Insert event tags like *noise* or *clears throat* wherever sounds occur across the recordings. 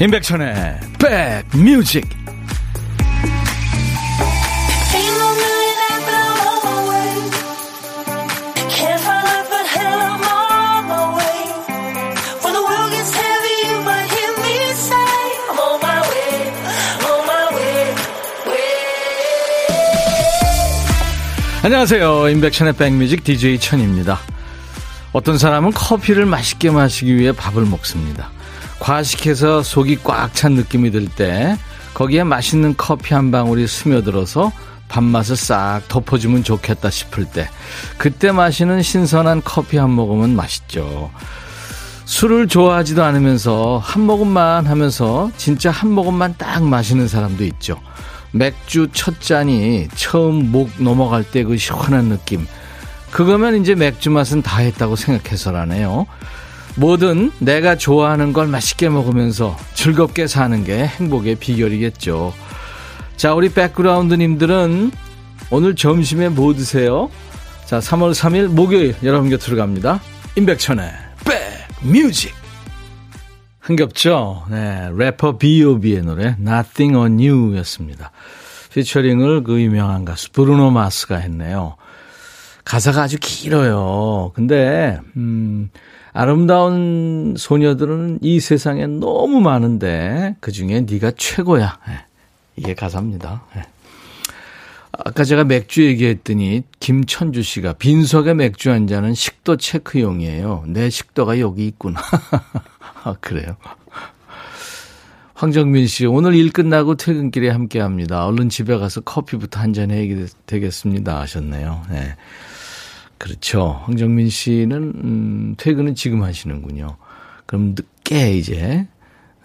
임백천의 백뮤직 안녕하세요. 임백천의 백뮤직 DJ 천입니다. 어떤 사람은 커피를 맛있게 마시기 위해 밥을 먹습니다 과식해서 속이 꽉 찬 느낌이 들 때 거기에 맛있는 커피 한 방울이 스며들어서 밥맛을 싹 덮어주면 좋겠다 싶을 때 그때 마시는 신선한 커피 한 모금은 맛있죠. 술을 좋아하지도 않으면서 한 모금만 하면서 진짜 한 모금만 딱 마시는 사람도 있죠. 맥주 첫 잔이 처음 목 넘어갈 때 그 시원한 느낌. 그거면 이제 맥주 맛은 다 했다고 생각해서라네요. 뭐든 내가 좋아하는 걸 맛있게 먹으면서 즐겁게 사는 게 행복의 비결이겠죠. 자, 우리 백그라운드님들은 오늘 점심에 뭐 드세요? 자, 3월 3일 목요일 여러분 곁으로 갑니다. 임백천의 백뮤직. 흥겹죠? 네, 래퍼 B.O.B의 노래 Nothing on You 였습니다. 피처링을 그 유명한 가수 브루노 마스가 했네요. 가사가 아주 길어요. 근데, 음, 아름다운 소녀들은 이 세상에 너무 많은데 그 중에 네가 최고야. 네. 이게 가사입니다. 네. 아까 제가 맥주 얘기했더니 김천주 씨가 빈속에 맥주 한 잔은 식도 체크용이에요. 내 식도가 여기 있구나. *laughs* 아, 그래요. 황정민 씨, 오늘 일 끝나고 퇴근길에 함께 합니다. 얼른 집에 가서 커피부터 한 잔 해야 되겠습니다. 하셨네요. 네. 그렇죠. 황정민 씨는 음, 퇴근은 지금 하시는군요. 그럼 늦게 이제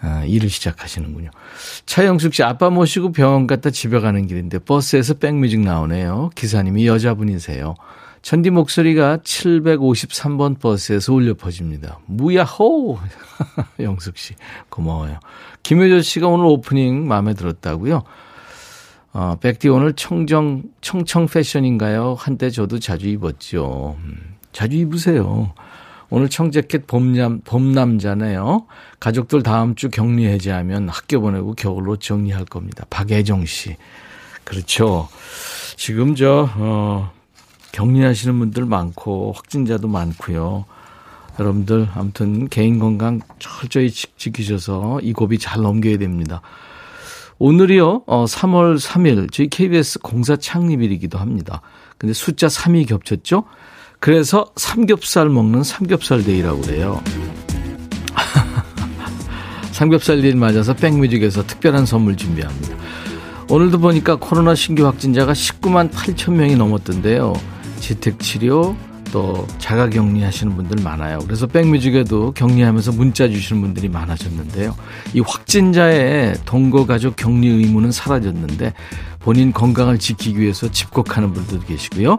아, 일을 시작하시는군요. 차영숙 씨 아빠 모시고 병원 갔다 집에 가는 길인데 버스에서 백뮤직 나오네요. 기사님이 여자분이세요. 천디 목소리가 753번 버스에서 울려 퍼집니다. 무야호! *laughs* 영숙 씨, 고마워요. 김효조 씨가 오늘 오프닝 마음에 들었다고요? 어, 백디 오늘 청정, 청청 패션인가요? 한때 저도 자주 입었죠. 음, 자주 입으세요. 오늘 청재켓 봄남, 봄남자네요. 가족들 다음 주 격리 해제하면 학교 보내고 겨울로 정리할 겁니다. 박애정 씨. 그렇죠. 지금 저, 어, 격리하시는 분들 많고, 확진자도 많고요. 여러분들, 아무튼 개인 건강 철저히 지키셔서 이 고비 잘 넘겨야 됩니다. 오늘이요, 어, 3월 3일, 저희 KBS 공사 창립일이기도 합니다. 근데 숫자 3이 겹쳤죠? 그래서 삼겹살 먹는 삼겹살 데이라고 그래요. *laughs* 삼겹살 데이 맞아서 백뮤직에서 특별한 선물 준비합니다. 오늘도 보니까 코로나 신규 확진자가 19만 8천 명이 넘었던데요. 재택치료, 또 자가 격리하시는 분들 많아요. 그래서 백뮤직에도 격리하면서 문자 주시는 분들이 많아졌는데요. 이 확진자의 동거 가족 격리 의무는 사라졌는데 본인 건강을 지키기 위해서 집콕하는 분들도 계시고요.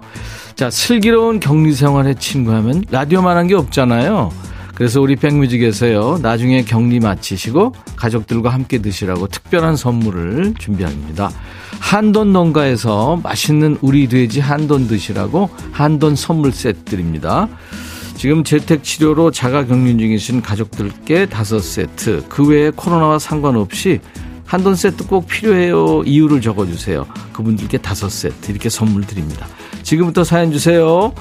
자, 슬기로운 격리 생활에 친구하면 라디오만한 게 없잖아요. 그래서 우리 백뮤직에서요, 나중에 격리 마치시고 가족들과 함께 드시라고 특별한 선물을 준비합니다. 한돈 농가에서 맛있는 우리 돼지 한돈 드시라고 한돈 선물 세트 드립니다. 지금 재택치료로 자가 격리 중이신 가족들께 다섯 세트, 그 외에 코로나와 상관없이 한돈 세트 꼭 필요해요. 이유를 적어주세요. 그분들께 다섯 세트 이렇게 선물 드립니다. 지금부터 사연 주세요.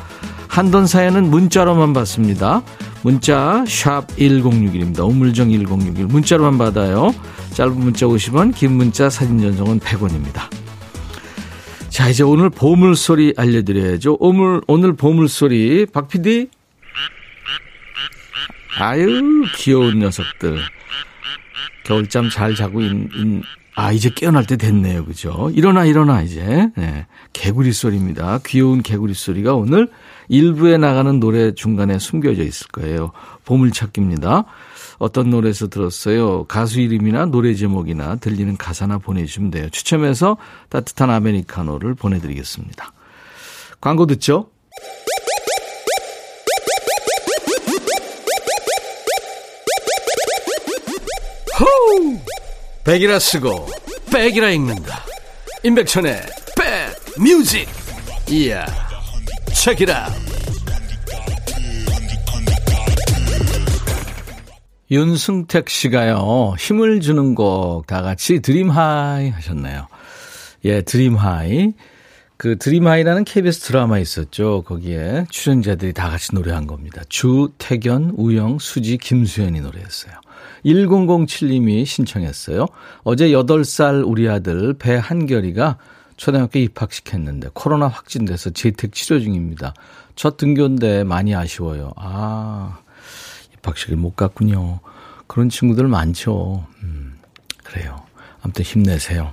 한돈 사연은 문자로만 받습니다. 문자 1061입니다. 우물정 1061 문자로만 받아요. 짧은 문자 50원, 긴 문자 사진 전송은 100원입니다. 자, 이제 오늘 보물 소리 알려 드려야죠. 오늘, 오늘 보물 소리, 박 PD? 아유, 귀여운 녀석들. 겨울잠 잘 자고 있, 있, 아, 이제 깨어날 때 됐네요. 그죠? 일어나, 일어나, 이제. 네. 개구리 소리입니다. 귀여운 개구리 소리가 오늘 일부에 나가는 노래 중간에 숨겨져 있을 거예요. 보물찾기입니다. 어떤 노래에서 들었어요. 가수 이름이나 노래 제목이나 들리는 가사나 보내주시면 돼요. 추첨해서 따뜻한 아메리카노를 보내드리겠습니다. 광고 듣죠? 호우! 백이라 쓰고 백이라 읽는다. 임백천의 백 뮤직. 이야. 책이라. 윤승택 씨가요, 힘을 주는 곡 다 같이 드림하이 하셨네요. 예, 드림하이. 그 드림하이라는 KBS 드라마 있었죠. 거기에 출연자들이 다 같이 노래한 겁니다. 주, 택연, 우영, 수지, 김수현이 노래했어요. 1007님이 신청했어요. 어제 8살 우리 아들 배한결이가 초등학교 입학시켰는데 코로나 확진돼서 재택 치료 중입니다. 첫 등교인데 많이 아쉬워요. 아, 입학식을 못 갔군요. 그런 친구들 많죠. 음, 그래요. 아무튼 힘내세요.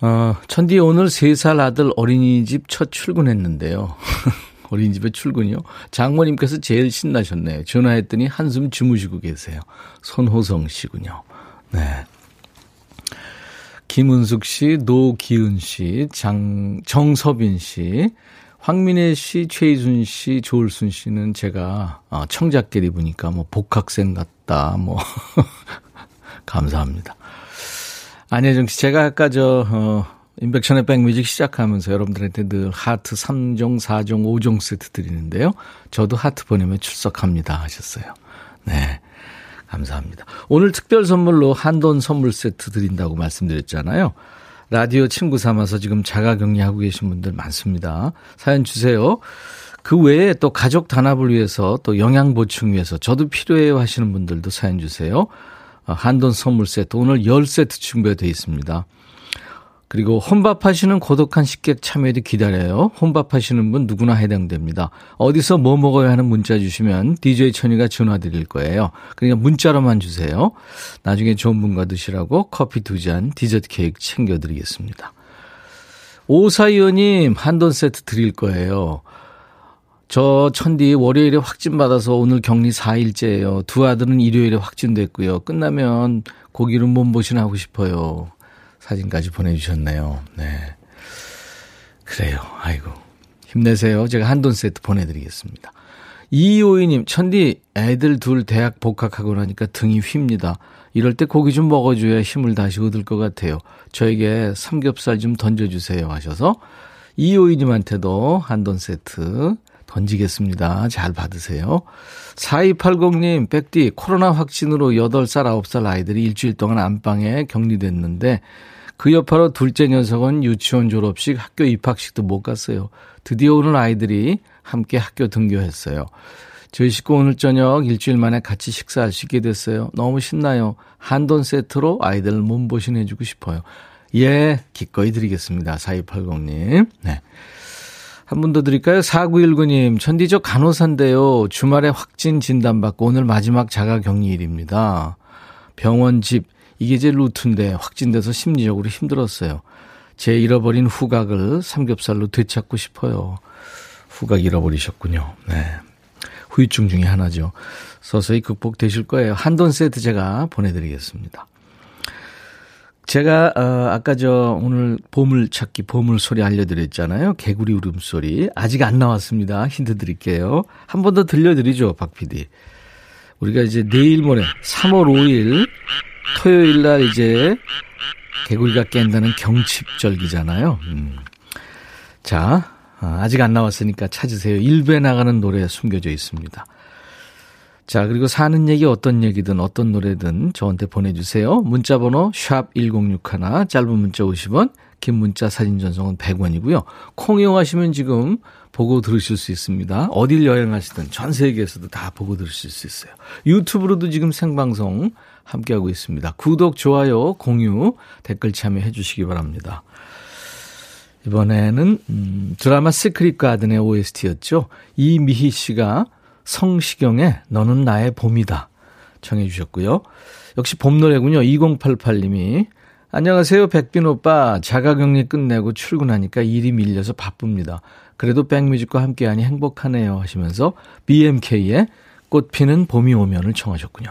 어, 천디 오늘 3살 아들 어린이집 첫 출근했는데요. *laughs* 어린이집에 출근이요? 장모님께서 제일 신나셨네요. 전화했더니 한숨 주무시고 계세요. 손호성 씨군요. 네. 김은숙 씨, 노기은 씨, 장, 정서빈 씨, 황민혜 씨, 최희순 씨, 조울순 씨는 제가 어, 청자끼리 보니까 뭐 복학생 같다, 뭐. *laughs* 감사합니다. 안혜정 씨, 제가 아까 저, 어, 인백션의 백뮤직 시작하면서 여러분들한테 늘 하트 3종, 4종, 5종 세트 드리는데요. 저도 하트 보내면 출석합니다 하셨어요. 네. 감사합니다. 오늘 특별 선물로 한돈 선물 세트 드린다고 말씀드렸잖아요. 라디오 친구 삼아서 지금 자가 격리하고 계신 분들 많습니다. 사연 주세요. 그 외에 또 가족 단합을 위해서 또 영양 보충 위해서 저도 필요해요 하시는 분들도 사연 주세요. 어, 한돈 선물 세트 오늘 10세트 준비되어 있습니다. 그리고 혼밥하시는 고독한 식객 참여도 기다려요. 혼밥하시는 분 누구나 해당됩니다. 어디서 뭐 먹어야 하는 문자 주시면 DJ 천이가 전화 드릴 거예요. 그러니까 문자로만 주세요. 나중에 좋은 분과 드시라고 커피 두 잔, 디저트 케이크 챙겨드리겠습니다. 오사이원님 한돈 세트 드릴 거예요. 저 천디 월요일에 확진 받아서 오늘 격리 4일째예요. 두 아들은 일요일에 확진됐고요. 끝나면 고기를 몸보신 하고 싶어요. 사진까지 보내주셨네요. 네. 그래요. 아이고. 힘내세요. 제가 한돈 세트 보내드리겠습니다. 이오이님, 천디, 애들 둘 대학 복학하고 나니까 등이 휩니다. 이럴 때 고기 좀 먹어줘야 힘을 다시 얻을 것 같아요. 저에게 삼겹살 좀 던져주세요. 하셔서 이오이님한테도 한돈 세트 던지겠습니다. 잘 받으세요. 4280님, 백디, 코로나 확진으로 8살, 9살 아이들이 일주일 동안 안방에 격리됐는데 그 여파로 둘째 녀석은 유치원 졸업식, 학교 입학식도 못 갔어요. 드디어 오늘 아이들이 함께 학교 등교했어요. 저희 식구 오늘 저녁 일주일 만에 같이 식사할 수 있게 됐어요. 너무 신나요. 한돈 세트로 아이들 몸보신 해주고 싶어요. 예, 기꺼이 드리겠습니다. 4280님. 네. 한 분 더 드릴까요? 4919님, 천디 저 간호사인데요. 주말에 확진 진단받고 오늘 마지막 자가 격리일입니다. 병원 집, 이게 제 루트인데 확진돼서 심리적으로 힘들었어요. 제 잃어버린 후각을 삼겹살로 되찾고 싶어요. 후각 잃어버리셨군요. 네. 후유증 중에 하나죠. 서서히 극복되실 거예요. 한돈 세트 제가 보내드리겠습니다. 제가 어, 아까 저 오늘 보물 찾기 보물 소리 알려드렸잖아요. 개구리 울음소리 아직 안 나왔습니다. 힌트 드릴게요. 한 번 더 들려드리죠, 박 PD. 우리가 이제 내일 모레 3월 5일 토요일 날 이제 개구리가 깬다는 경칩절기잖아요. 음. 자, 아, 아직 안 나왔으니까 찾으세요. 일부에 나가는 노래 숨겨져 있습니다. 자, 그리고 사는 얘기 어떤 얘기든 어떤 노래든 저한테 보내주세요. 문자번호 샵 1061, 짧은 문자 50원, 긴 문자 사진 전송은 100원이고요. 콩 이용하시면 지금 보고 들으실 수 있습니다. 어딜 여행하시든 전 세계에서도 다 보고 들으실 수 있어요. 유튜브로도 지금 생방송 함께하고 있습니다. 구독, 좋아요, 공유, 댓글 참여해 주시기 바랍니다. 이번에는 음, 드라마 시크릿 가든의 OST였죠. 이미희 씨가 성시경의 너는 나의 봄이다 청해 주셨고요. 역시 봄 노래군요. 2088님이 안녕하세요 백빈 오빠 자가격리 끝내고 출근하니까 일이 밀려서 바쁩니다. 그래도 백뮤직과 함께하니 행복하네요 하시면서 BMK의 꽃피는 봄이 오면을 청하셨군요.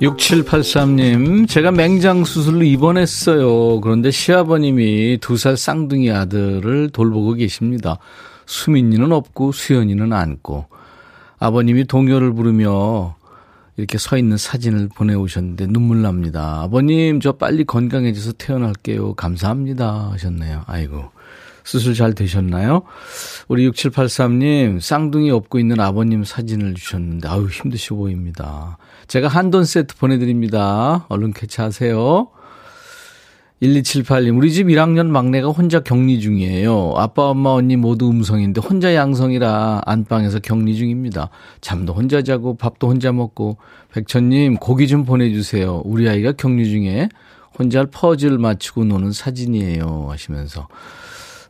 6783님, 제가 맹장 수술로 입원했어요. 그런데 시아버님이 두 살 쌍둥이 아들을 돌보고 계십니다. 수민이는 없고 수연이는 않고. 아버님이 동요를 부르며 이렇게 서 있는 사진을 보내오셨는데 눈물 납니다. 아버님, 저 빨리 건강해져서 태어날게요. 감사합니다. 하셨네요. 아이고. 수술 잘 되셨나요? 우리 6783님, 쌍둥이 업고 있는 아버님 사진을 주셨는데, 아유, 힘드셔 보입니다. 제가 한돈 세트 보내드립니다. 얼른 쾌차하세요. 1278님, 우리 집 1학년 막내가 혼자 격리 중이에요. 아빠, 엄마, 언니 모두 음성인데 혼자 양성이라 안방에서 격리 중입니다. 잠도 혼자 자고 밥도 혼자 먹고. 백천님, 고기 좀 보내주세요. 우리 아이가 격리 중에 혼자 퍼즐 맞추고 노는 사진이에요. 하시면서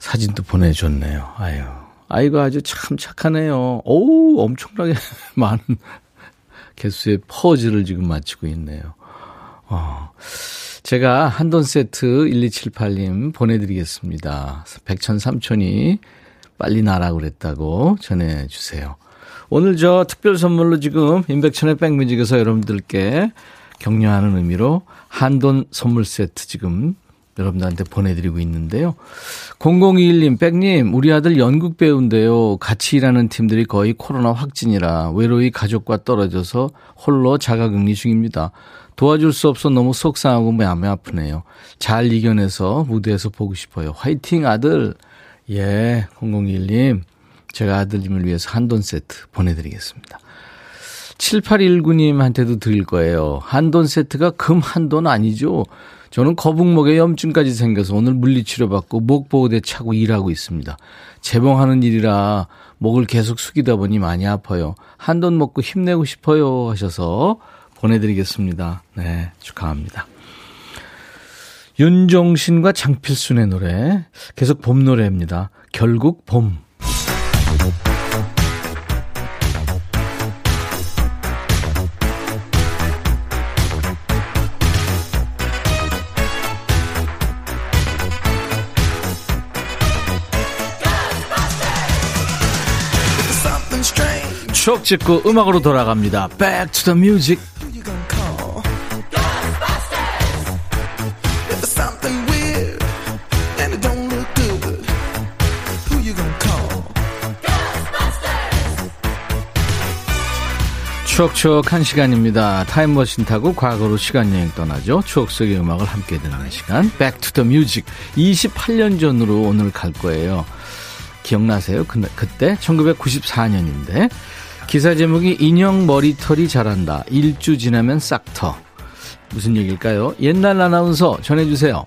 사진도 보내줬네요. 아유. 아이가 아주 참 착하네요. 오우, 엄청나게 *laughs* 많은 개수의 퍼즐을 지금 맞추고 있네요. 어. 제가 한돈 세트 1278님 보내드리겠습니다. 백천 삼촌이 빨리 나라 그랬다고 전해주세요. 오늘 저 특별 선물로 지금 임백천의 백뮤직에서 여러분들께 격려하는 의미로 한돈 선물 세트 지금 여러분들한테 보내드리고 있는데요. 0021님, 백님, 우리 아들 연극 배우인데요. 같이 일하는 팀들이 거의 코로나 확진이라 외로이 가족과 떨어져서 홀로 자가격리 중입니다. 도와줄 수 없어 너무 속상하고 마음이 아프네요. 잘 이겨내서 무대에서 보고 싶어요. 화이팅 아들! 예, 0021님, 제가 아들님을 위해서 한돈 세트 보내드리겠습니다. 7819님한테도 드릴 거예요. 한돈 세트가 금 한돈 아니죠? 저는 거북목에 염증까지 생겨서 오늘 물리치료받고 목보호대 차고 일하고 있습니다. 재봉하는 일이라 목을 계속 숙이다 보니 많이 아파요. 한돈 먹고 힘내고 싶어요 하셔서 보내드리겠습니다. 네, 축하합니다. 윤종신과 장필순의 노래 계속 봄 노래입니다. 결국 봄. 추억 찍고 음악으로 돌아갑니다. Back to the music. 추억추억한 시간입니다. 타임머신 타고 과거로 시간여행 떠나죠. 추억 속의 음악을 함께 듣는 시간. Back to the music. 28년 전으로 오늘 갈 거예요. 기억나세요? 그, 그때 1994년인데 기사 제목이 인형 머리털이 자란다. 일주 지나면 싹터. 무슨 얘기일까요? 옛날 아나운서 전해주세요.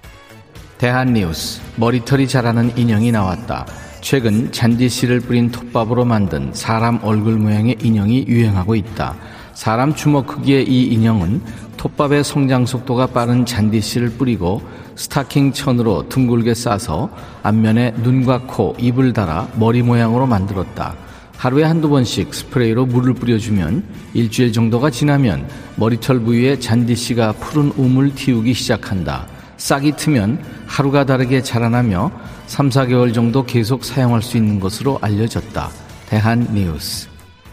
대한뉴스. 머리털이 자라는 인형이 나왔다. 최근 잔디씨를 뿌린 톱밥으로 만든 사람 얼굴 모양의 인형이 유행하고 있다. 사람 주먹 크기의 이 인형은 톱밥의 성장 속도가 빠른 잔디씨를 뿌리고 스타킹 천으로 둥글게 싸서 앞면에 눈과 코, 입을 달아 머리 모양으로 만들었다. 하루에 한두 번씩 스프레이로 물을 뿌려주면 일주일 정도가 지나면 머리털 부위에 잔디씨가 푸른 움을 틔우기 시작한다. 싹이 트면 하루가 다르게 자라나며 3, 4개월 정도 계속 사용할 수 있는 것으로 알려졌다. 대한 뉴스.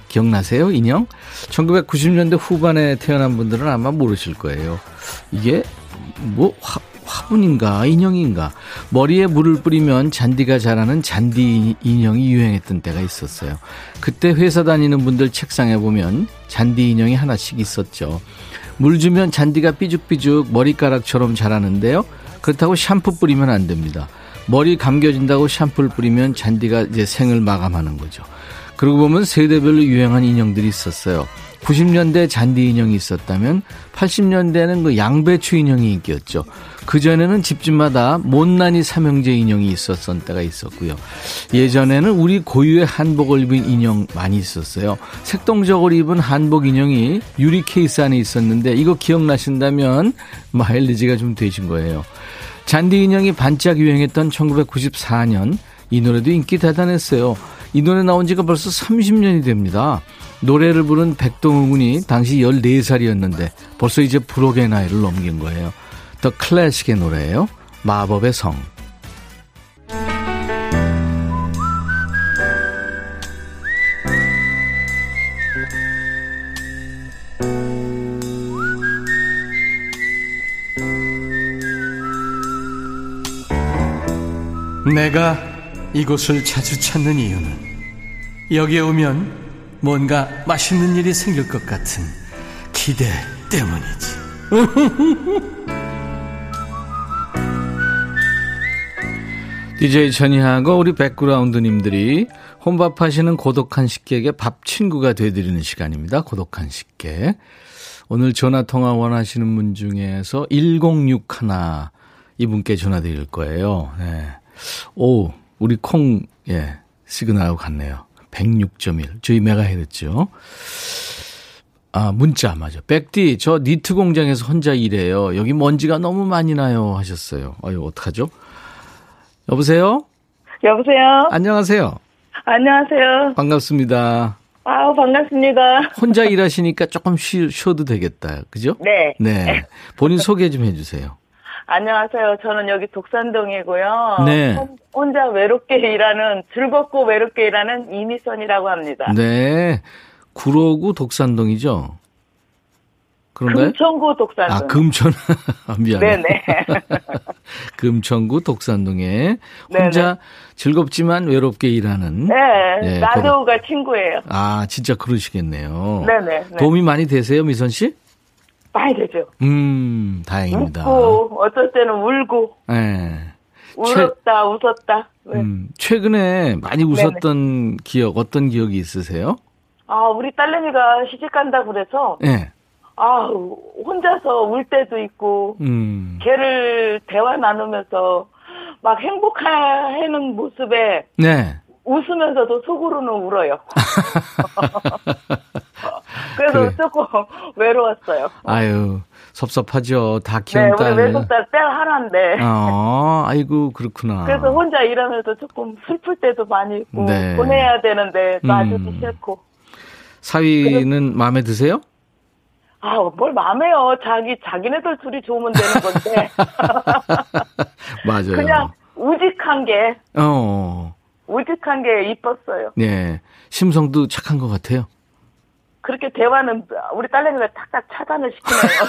기억나세요, 인형? 1990년대 후반에 태어난 분들은 아마 모르실 거예요. 이게 뭐 화, 화분인가 인형인가 머리에 물을 뿌리면 잔디가 자라는 잔디 인형이 유행했던 때가 있었어요. 그때 회사 다니는 분들 책상에 보면 잔디 인형이 하나씩 있었죠. 물 주면 잔디가 삐죽삐죽 머리카락처럼 자라는데요. 그렇다고 샴푸 뿌리면 안 됩니다. 머리 감겨진다고 샴푸를 뿌리면 잔디가 이제 생을 마감하는 거죠. 그러고 보면 세대별로 유행한 인형들이 있었어요. 90년대 잔디 인형이 있었다면 80년대에는 그 양배추 인형이 인기였죠. 그전에는 집집마다 못난이 삼형제 인형이 있었던 때가 있었고요. 예전에는 우리 고유의 한복을 입은 인형 많이 있었어요. 색동적으로 입은 한복 인형이 유리 케이스 안에 있었는데 이거 기억나신다면 마일리지가 좀 되신 거예요. 잔디 인형이 반짝 유행했던 1994년 이 노래도 인기 대단했어요. 이 노래 나온 지가 벌써 30년이 됩니다. 노래를 부른 백동훈 군이 당시 14살이었는데 벌써 이제 불혹의 나이를 넘긴 거예요. 더 클래식의 노래예요. 마법의 성. 내가 이곳을 자주 찾는 이유는 여기에 오면 뭔가 맛있는 일이 생길 것 같은 기대 때문이지. *laughs* DJ 천이하고 우리 백그라운드님들이 혼밥 하시는 고독한 식객의 밥 친구가 되드리는 시간입니다. 고독한 식객. 오늘 전화 통화 원하시는 분 중에서 1061 이분께 전화 드릴 거예요. 네. 오, 우리 콩, 예, 시그널하고 같네요. 106.1. 저희 메가헤르츠요. 아, 문자, 맞아. 백디, 저 니트 공장에서 혼자 일해요. 여기 먼지가 너무 많이 나요. 하셨어요. 아유, 어떡하죠? 여보세요? 여보세요? 안녕하세요. 안녕하세요. 반갑습니다. 아우, 반갑습니다. 혼자 일하시니까 조금 쉬, 쉬어도 되겠다. 그죠? 네. 네. 본인 소개 좀 해주세요. 안녕하세요. 저는 여기 독산동이고요. 네. 혼- 혼자 외롭게 일하는, 즐겁고 외롭게 일하는 이미선이라고 합니다. 네. 구로구 독산동이죠? 그런가요? 금천구 독산동. 아, 금천. 아, *laughs* 미안해. 네네. *laughs* 금천구 독산동에 혼자 즐겁지만 외롭게 일하는. 네. 네, 나도가 친구예요. 아, 진짜 그러시겠네요. 네네. 네. 도움이 많이 되세요, 미선 씨? 많이 되죠. 음, 다행입니다. 웃고, 어떨 때는 울고, 네. 울었다, 웃었다. 네. 음, 최근에 많이 웃었던 기억, 어떤 기억이 있으세요? 아, 우리 딸내미가 시집 간다 그래서, 네. 아, 혼자서 울 때도 있고, 음, 걔를 대화 나누면서 막 행복해하는 모습에 네. 웃으면서도 속으로는 울어요. *laughs* 그래서 그래. 조금 외로웠어요. 아유, 섭섭하죠. 다 네, 키운 우리 딸. 외숙딸 딸 하나인데. 어, 아이고, 그렇구나. 그래서 혼자 일하면서 조금 슬플 때도 많이 있고, 네. 보내야 되는데 놔주기 음. 싫고. 사위는 마음에 드세요? 아, 뭘 마음에요. 자기, 자기네들 둘이 좋으면 되는 건데. *laughs* 맞아요. 그냥 우직한 게, 어, 우직한 게 이뻤어요. 네. 심성도 착한 것 같아요. 그렇게 대화는 우리 딸내미가 탁탁 차단을 시키네요.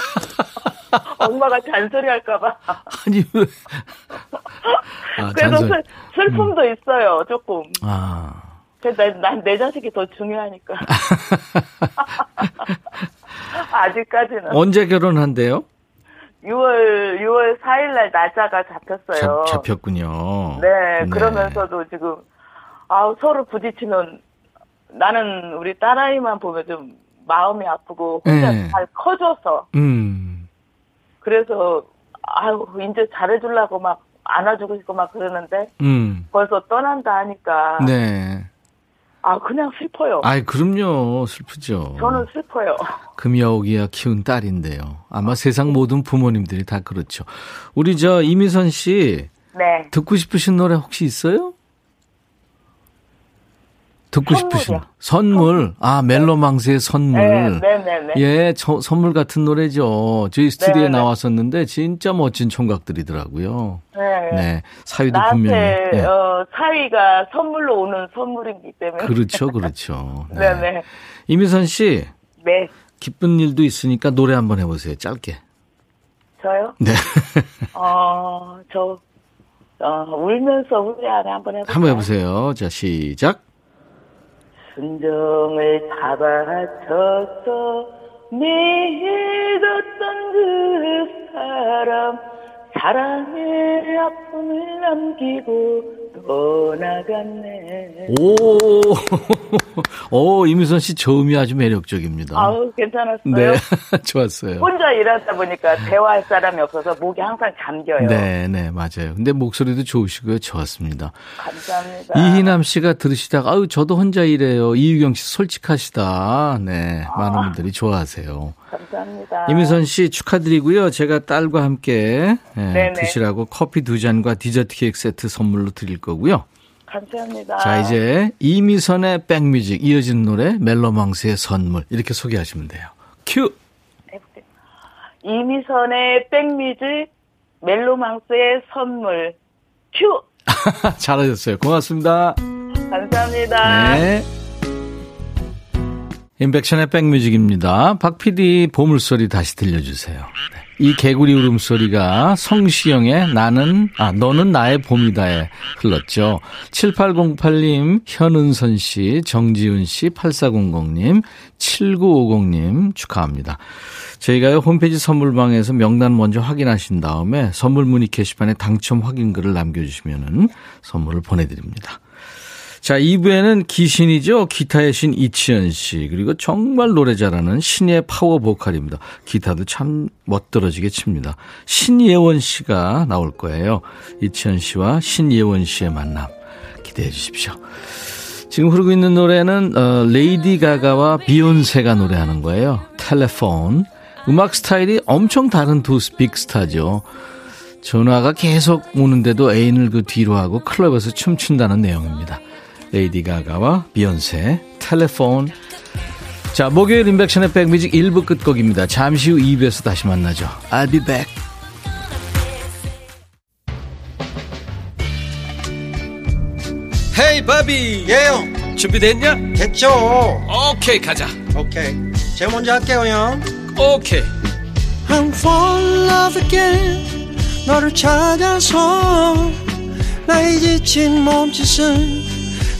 *laughs* 엄마가 잔소리 할까봐. 아니, 왜. 아, 그래도 잔소리. 슬, 슬픔도 있어요, 조금. 아, 난내 자식이 더 중요하니까. *laughs* 아직까지는. 언제 결혼한대요? 6월, 6월 4일날 날짜가 잡혔어요. 잡, 잡혔군요. 네, 그러면서도 지금, 아우, 서로 부딪히면 나는 우리 딸아이만 보면 좀 마음이 아프고 혼자 네. 잘 커줘서 음, 그래서 아유 이제 잘해주려고 막 안아주고 싶고 막 그러는데 음. 벌써 떠난다 하니까 네. 아 그냥 슬퍼요. 아이, 그럼요. 슬프죠. 저는 슬퍼요. 금여오기야 키운 딸인데요. 아마 세상 모든 부모님들이 다 그렇죠. 우리 저 이미선 씨 네. 듣고 싶으신 노래 혹시 있어요? 듣고 선물이요. 싶으신 선물. 아 멜로망스의 선물. 네, 네, 네, 네. 예, 저, 선물 같은 노래죠. 저희 스튜디오에 네, 네. 나왔었는데 진짜 멋진 총각들이더라고요. 네. 네, 사위도 분명히. 네. 어, 사위가 선물로 오는 선물이기 때문에. 그렇죠, *laughs* 그렇죠. 네, 네. 이미선 씨 네. 기쁜 일도 있으니까 노래 한번 해보세요. 짧게. 저요? 네, *laughs* 어, 저 어, 울면서 후회 안에 한번 해볼까요? 한번 해보세요. 자, 시작. 순정을 잡아쳤어. 믿었던 그 사람 사랑의 아픔을 남기고 떠나갔네 오, 오, *laughs* 이미선 씨 저음이 아주 매력적입니다. 아우 괜찮았어요 네, *laughs* 좋았어요. 혼자 일하다 보니까 대화할 사람이 없어서 목이 항상 잠겨요 네, 네, 맞아요. 근데 목소리도 좋으시고요. 좋았습니다. 감사합니다 이희남 씨가 들으시다가, 아유, 저도 혼자 일해요. 이유경 씨 솔직하시다. 네, 많은 분들이 좋아하세요. 감사합니다 이미선 씨 축하드리고요. 제가 딸과 함께 예, 네네. 드시라고 커피 두 잔과 디저트 케이크 세트 선물로 드릴 거고요. 감사합니다 자, 이제 이미선의 백뮤직 이어진 노래 멜로망스의 선물 이렇게 소개하시면 돼요. 큐! 해볼게요. 이미선의 백뮤직 멜로망스의 선물 큐 *laughs* 잘하셨어요. 고맙습니다. 감사합니다. 네. 임백천의 백뮤직입니다. 박 PD 보물소리 다시 들려주세요. 네. 이 개구리 울음소리가 성시경의 나는, 아, 너는 나의 봄이다에 흘렀죠. 7808님, 현은선 씨, 정지훈 씨, 8400님, 7950님 축하합니다. 저희가 홈페이지 선물방에서 명단 먼저 확인하신 다음에 선물 문의 게시판에 당첨 확인글을 남겨주시면 선물을 보내드립니다. 자, 2부에는 기신이죠. 기타의 신 이치현 씨. 그리고 정말 노래 잘하는 신의 파워 보컬입니다. 기타도 참 멋들어지게 칩니다. 신예원 씨가 나올 거예요. 이치현 씨와 신예원 씨의 만남 기대해 주십시오. 지금 흐르고 있는 노래는 어, 레이디 가가와 비욘세가 노래하는 거예요. Telephone. 음악 스타일이 엄청 다른 두 빅스타죠. 전화가 계속 오는데도 애인을 그 뒤로 하고 클럽에서 춤춘다는 내용입니다. 레이디 가가와 비욘세, Telephone. 자, 목요일 임백천의 백뮤직 1부 끝곡입니다. 잠시 후 2부에서 다시 만나죠. I'll be back. 헤이 바비 예영 준비됐냐? 됐죠 오케이 가자 오케이 제가 먼저 할게요 형 오케이 I'm fall in love again 너를 찾아서 나의 지친 몸짓은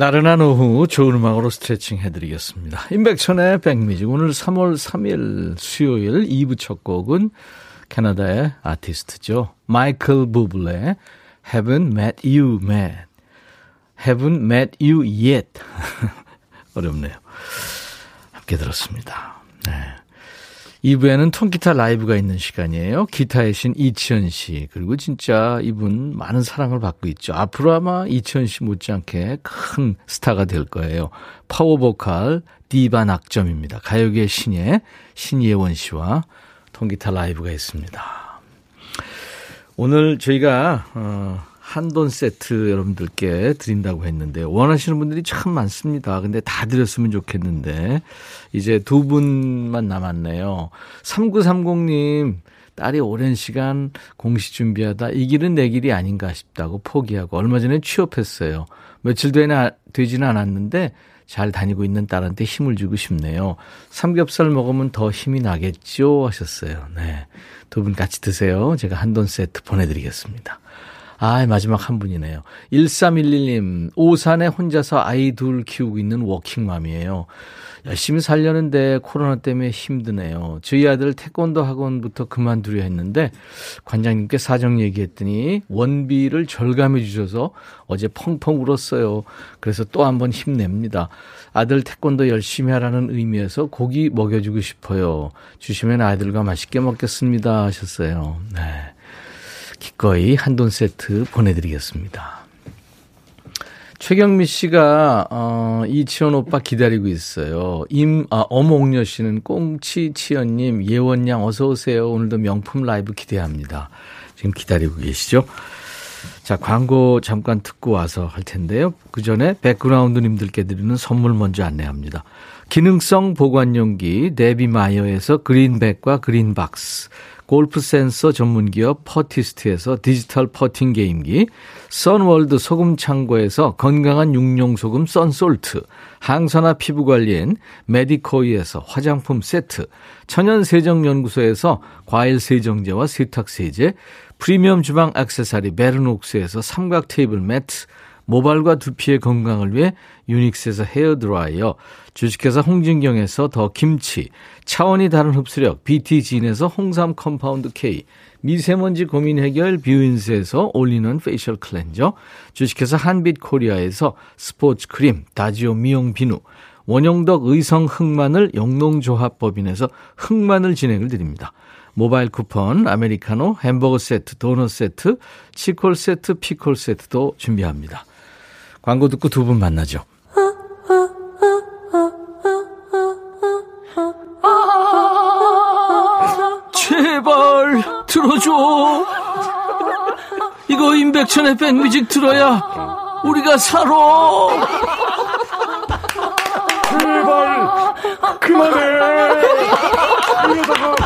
나른한 오후 좋은 음악으로 스트레칭 해드리겠습니다. 임백천의 백뮤직 오늘 3월 3일 수요일 2부 첫 곡은 캐나다의 아티스트죠. 마이클 부블레 Haven't Met You Man Haven't Met You Yet *laughs* 어렵네요. 함께 들었습니다. 네. 2부에는 통기타 라이브가 있는 시간이에요. 기타의 신 이치현 씨. 그리고 진짜 이분 많은 사랑을 받고 있죠. 앞으로 아마 이치현 씨 못지않게 큰 스타가 될 거예요. 파워보컬 디바 낙점입니다. 가요계 신예 신예원 씨와 통기타 라이브가 있습니다. 오늘 저희가 어, 한돈 세트 여러분들께 드린다고 했는데 원하시는 분들이 참 많습니다. 근데 다 드렸으면 좋겠는데 이제 두 분만 남았네요. 3930님 딸이 오랜 시간 공시 준비하다 이 길은 내 길이 아닌가 싶다고 포기하고 얼마 전에 취업했어요. 며칠 되나 되지는 않았는데 잘 다니고 있는 딸한테 힘을 주고 싶네요. 삼겹살 먹으면 더 힘이 나겠죠 하셨어요. 네. 두 분 같이 드세요. 제가 한돈 세트 보내드리겠습니다. 아, 마지막 한 분이네요. 1311님, 오산에 혼자서 아이 둘 키우고 있는 워킹맘이에요. 열심히 살려는데 코로나 때문에 힘드네요. 저희 아들 태권도 학원부터 그만두려 했는데 관장님께 사정 얘기했더니 원비를 절감해 주셔서 어제 펑펑 울었어요. 그래서 또 한번 힘냅니다. 아들 태권도 열심히 하라는 의미에서 고기 먹여주고 싶어요. 주시면 아이들과 맛있게 먹겠습니다 하셨어요. 네. 기꺼이 한돈 세트 보내드리겠습니다. 최경미 씨가 어, 이치원 오빠 기다리고 있어요. 임 아, 엄옥녀 씨는 꽁치치연님 예원양 어서 오세요. 오늘도 명품 라이브 기대합니다. 지금 기다리고 계시죠? 자 광고 잠깐 듣고 와서 할 텐데요. 그 전에 백그라운드님들께 드리는 선물 먼저 안내합니다. 기능성 보관용기 데비마이어에서 그린백과 그린박스 골프 센서 전문 기업 퍼티스트에서 디지털 퍼팅 게임기, 선월드 소금 창고에서 건강한 육룡 소금 썬솔트, 항산화 피부 관리엔 메디코이에서 화장품 세트, 천연 세정 연구소에서 과일 세정제와 세탁 세제, 프리미엄 주방 액세서리 베르녹스에서 삼각 테이블 매트, 모발과 두피의 건강을 위해 유닉스에서 헤어 드라이어, 주식회사 홍진경에서 더 김치, 차원이 다른 흡수력 BT진에서 홍삼 컴파운드 K, 미세먼지 고민 해결 뷰인스에서 올인원 facial cleanser, 주식회사 한빛 코리아에서 스포츠 크림, 다지오 미용 비누, 원형덕 의성 흑마늘 영농조합법인에서 흑마늘 진행을 드립니다. 모바일 쿠폰, 아메리카노, 햄버거 세트, 도넛 세트, 치콜 세트, 피콜 세트도 준비합니다. 광고 듣고 두 분 만나죠. 제발 들어줘. 이거 임백 임백천의 백뮤직 들어야 우리가 살아. 제발 그만해. 이러다가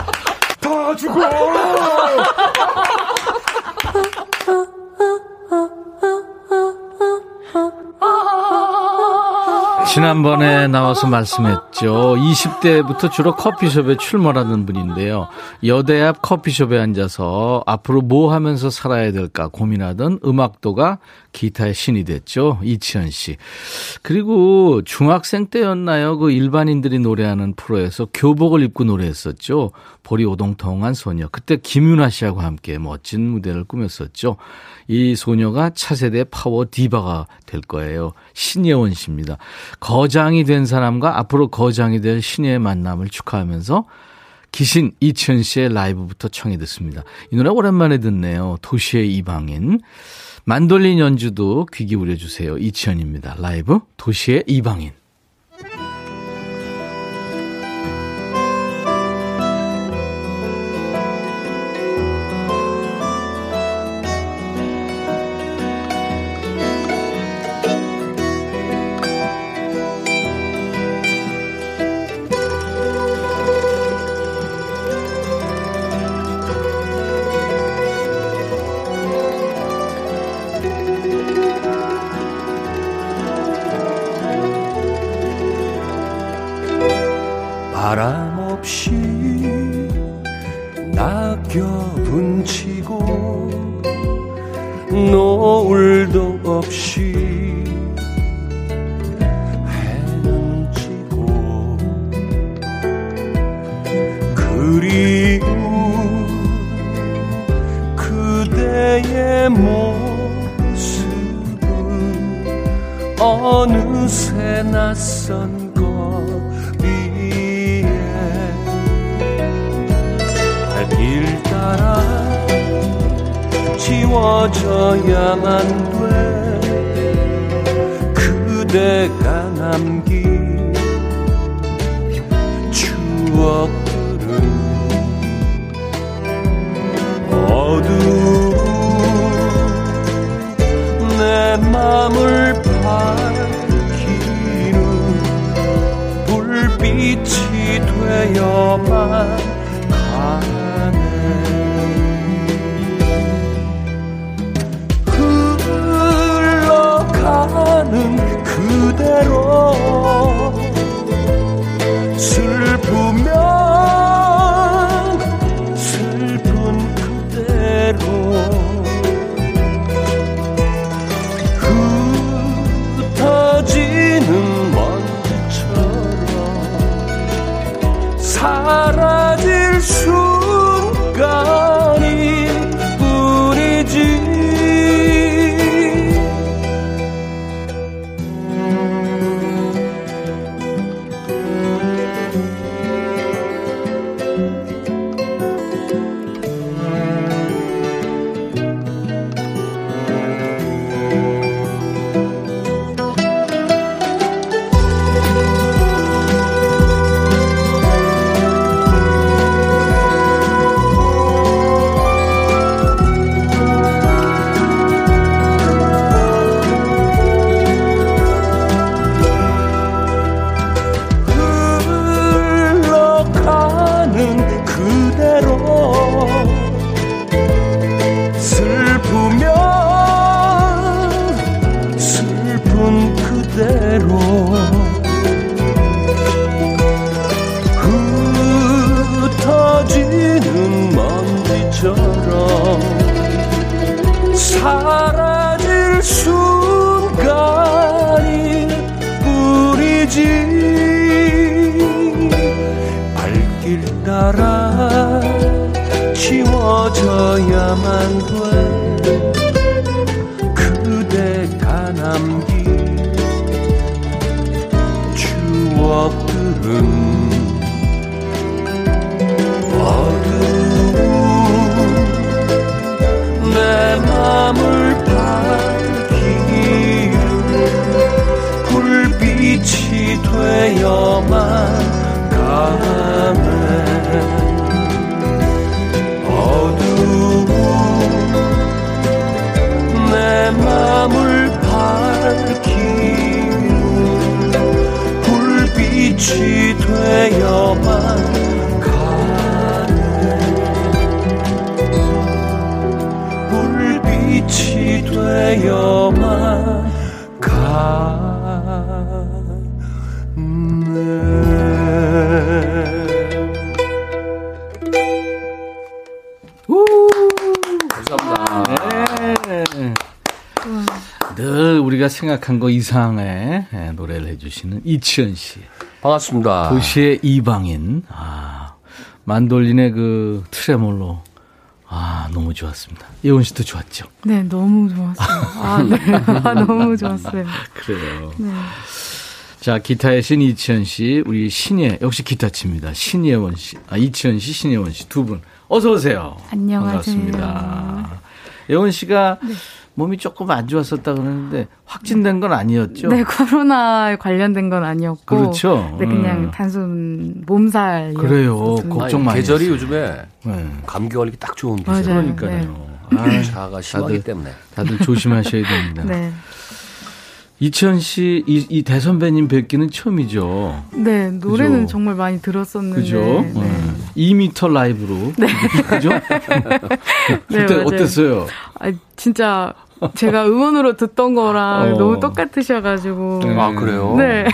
다 죽어. oh. 지난번에 나와서 말씀했죠. 20대부터 주로 커피숍에 출몰하는 분인데요. 여대 앞 커피숍에 앉아서 앞으로 뭐 하면서 살아야 될까 고민하던 음악도가 기타의 신이 됐죠. 이치현 씨. 그리고 중학생 때였나요? 그 일반인들이 노래하는 프로에서 교복을 입고 노래했었죠. 보리 오동통한 소녀. 그때 김윤아 씨하고 함께 멋진 무대를 꾸몄었죠. 이 소녀가 차세대 파워 디바가 될 거예요. 신예원 씨입니다. 거장이 된 사람과 앞으로 거장이 될 신예의 만남을 축하하면서 기신 이치현 씨의 라이브부터 청해 듣습니다. 이 노래 오랜만에 듣네요. 도시의 이방인. 만돌린 연주도 귀 기울여 주세요. 이치현입니다. 라이브 도시의 이방인. 불 지워져야만 돼. 그대가 남긴 추억들은 어두운 내 맘을 밝히는 불빛이 되어만 되어만 가네. 네. 늘 우리가 생각한 거 이상의 예, 노래를 해주시는 이치현 씨. 반갑습니다. 도시의 이방인. 아, 만돌린의 그 트레몰로. 아, 너무 좋았습니다. 예원 씨도 좋았죠? 네, 너무 좋았어요. 아, 네. 아, 너무 좋았어요. 그래요. 네. 자, 기타의 신 이치현 씨, 우리 신예, 역시 기타 칩니다. 신예원 씨, 아, 이치현 씨, 신예원 씨 두 분. 어서오세요. 안녕하세요. 반갑습니다. 예원 씨가 몸이 조금 안 좋았었다 그러는데 확진된 건 아니었죠? 네, 코로나 관련된 건 아니었고. 그렇죠. 네, 그냥 음. 단순 몸살. 그래요. 걱정 많이 계절이 했어요. 요즘에 네. 감기 걸리기 딱 좋은. 계절. 그러니까요. 아, 자가 심하기 다들, 때문에. 다들 조심하셔야 됩니다. *laughs* 네. 이치현 씨, 이, 이 대선배님 뵙기는 처음이죠. 네, 노래는 그죠? 정말 많이 들었었는데. 그죠? 네. 네. 2미터 라이브로. 그죠? *laughs* 네, 그때 맞아요. 어땠어요? 아, 진짜 제가 음원으로 듣던 거랑 어. 너무 똑같으셔가지고. 네. 아, 그래요? 네.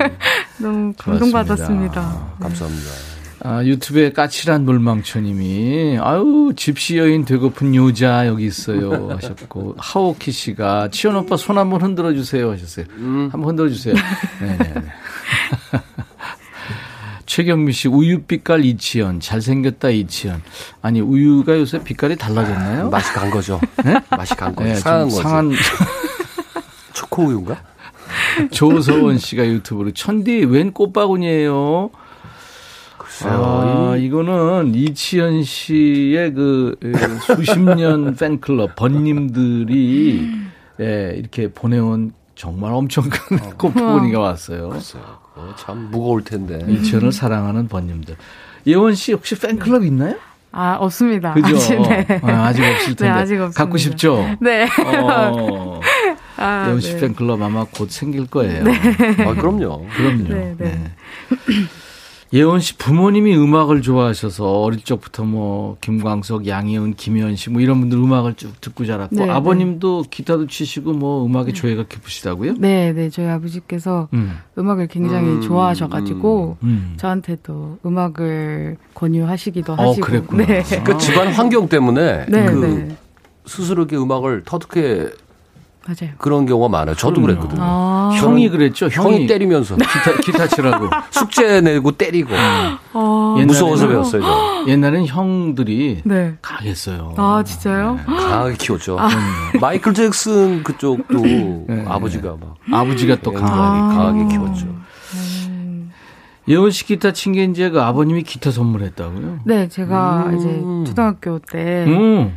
*laughs* 너무. 감동받았습니다. 감사합니다. 아, 유튜브에 까칠한 물망초님이 아유 집시 여인 되고픈 여자 여기 있어요 하셨고 *laughs* 하오키 씨가 치현 오빠 손 한번 흔들어 주세요 하셨어요. 한번 흔들어 주세요. 네네. 최경미 씨 우유 빛깔 이치현 잘생겼다 이치현 아니 우유가 요새 빛깔이 달라졌나요? 맛이 간 거죠. *laughs* 맛이 간 거죠. 네, 상한 좀 거죠. 상한 *laughs* *laughs* 초코 우유인가? 조서원 씨가 유튜브로 천디 웬 꽃바구니예요? 아, 이거는 이치현 씨의 그 에, 수십 년 팬클럽 번님들이 예, 이렇게 보내온 정말 엄청 큰 꽃바구니가 왔어요. 어, 참 무거울 텐데. 이치현을 사랑하는 번님들. 예원 씨 혹시 팬클럽 있나요? 아, 없습니다. 그죠? 아직, 네. 아, 아직 없을 텐데. 네, 아직 없습니다. 갖고 싶죠? 네. 어, *laughs* 아, 예원 씨 네. 팬클럽 아마 곧 생길 거예요. 아, 그럼요. 그럼요. 네, 네. 네. 예원 씨 부모님이 음악을 좋아하셔서 어릴 적부터 뭐 김광석, 양희은, 김현 씨뭐 이런 분들 음악을 쭉 듣고 자랐고 네, 아버님도 기타도 치시고 뭐 음악에 조예가 깊으시다고요? 네, 네. 저희 아버지께서 음. 음악을 굉장히 음, 좋아하셔가지고 음. 저한테도 음악을 권유하시기도 어, 하시고. 그랬구나. 네. 그 집안 환경 때문에 네, 그 네. 스스로 이렇게 음악을 터득해 맞아요. 그런 경우가 많아요. 저도 그럼요. 그랬거든요. 아, 형이 그랬죠. 형이, 형이 때리면서 기타, 기타 *laughs* 치라고. 숙제 내고 때리고 아, 옛날에는- 무서워서 배웠어요. 저. 옛날엔 형들이 네. 강했어요. 아, 진짜요? *laughs* 강하게 키웠죠. 마이클 잭슨 그쪽도 네. 아버지가 막 아버지가 또 굉장히 강하니까. 강하게 키웠죠. 예원 씨 기타 친 게 이제 그 아버님이 기타 선물했다고요? 네, 제가 음. 이제 초등학교 때 음.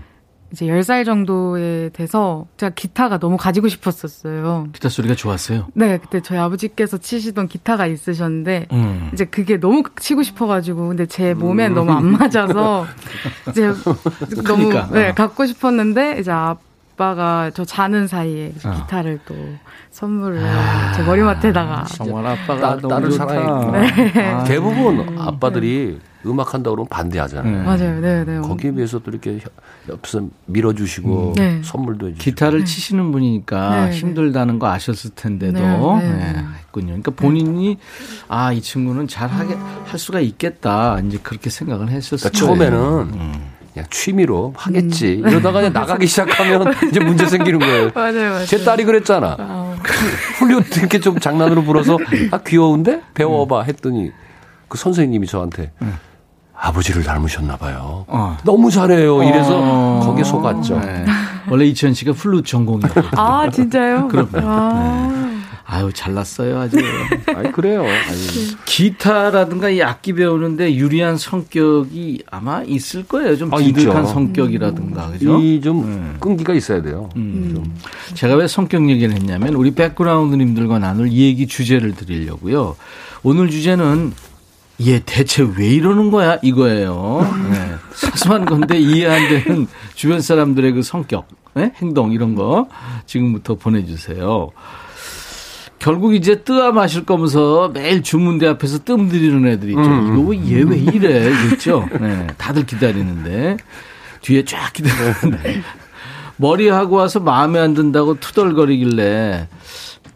이제 10살 정도에 돼서 제가 기타가 너무 가지고 싶었었어요. 기타 소리가 좋았어요. 네, 그때 저희 아버지께서 치시던 기타가 있으셨는데 음. 이제 그게 너무 치고 싶어가지고 근데 제 몸엔 너무 안 맞아서 *laughs* 이제 너무 크니까. 네, 어. 갖고 싶었는데 이제 아빠가 저 자는 사이에 어. 기타를 또 선물을 제 머리맡에다가 정말 아빠가 딸- 너무 좋다. 사랑했구나. 아. 대부분 아빠들이 음악 한다 그러면 반대하잖아요. 네. 맞아요, 네, 네. 거기에 비해서 또 이렇게 옆- 옆에서 밀어주시고 네. 선물도 해주시고 기타를 치시는 분이니까 네, 네. 힘들다는 거 아셨을 텐데도 네, 네, 네, 네. 했군요. 그러니까 본인이 아 이 친구는 잘 하게 할 수가 있겠다 이제 그렇게 생각을 했었어요. 그러니까 처음에는 음. 그냥 취미로 하겠지 이러다가 그냥 나가기 시작하면 *laughs* 이제 문제 생기는 거예요. 맞아요, 맞아요. 제 딸이 그랬잖아. 아, *laughs* 훌륭 이렇게 좀 장난으로 불어서 아 귀여운데 배워봐 했더니 그 선생님이 저한테 아버지를 닮으셨나 봐요. 어. 너무 잘해요. 이래서 어. 거기에 속았죠. 네. 원래 이천 씨가 플룻 전공이었거든요. *laughs* 아 진짜요? 그럼요. 아, 아유 잘났어요 아주. *laughs* 아니 그래요. 아니, 기타라든가 이 악기 배우는데 유리한 성격이 아마 있을 거예요. 좀 아, 진득한 있죠. 성격이라든가 그죠? 이좀 네. 끈기가 있어야 돼요. 음. 제가 왜 성격 얘기를 했냐면 우리 백그라운드님들과 나눌 이 얘기 주제를 드리려고요. 오늘 주제는 얘 대체 왜 이러는 거야 이거예요. 네. 사소한 건데 이해 안 되는 주변 사람들의 그 성격, 네? 행동 이런 거 지금부터 보내주세요. 결국 이제 뜨아 마실 거면서 매일 주문대 앞에서 뜸 들이는 애들이 있죠. 이거 얘 왜 이래? 이랬죠. 네. 다들 기다리는데 뒤에 쫙 기다리는데 머리 하고 와서 마음에 안 든다고 투덜거리길래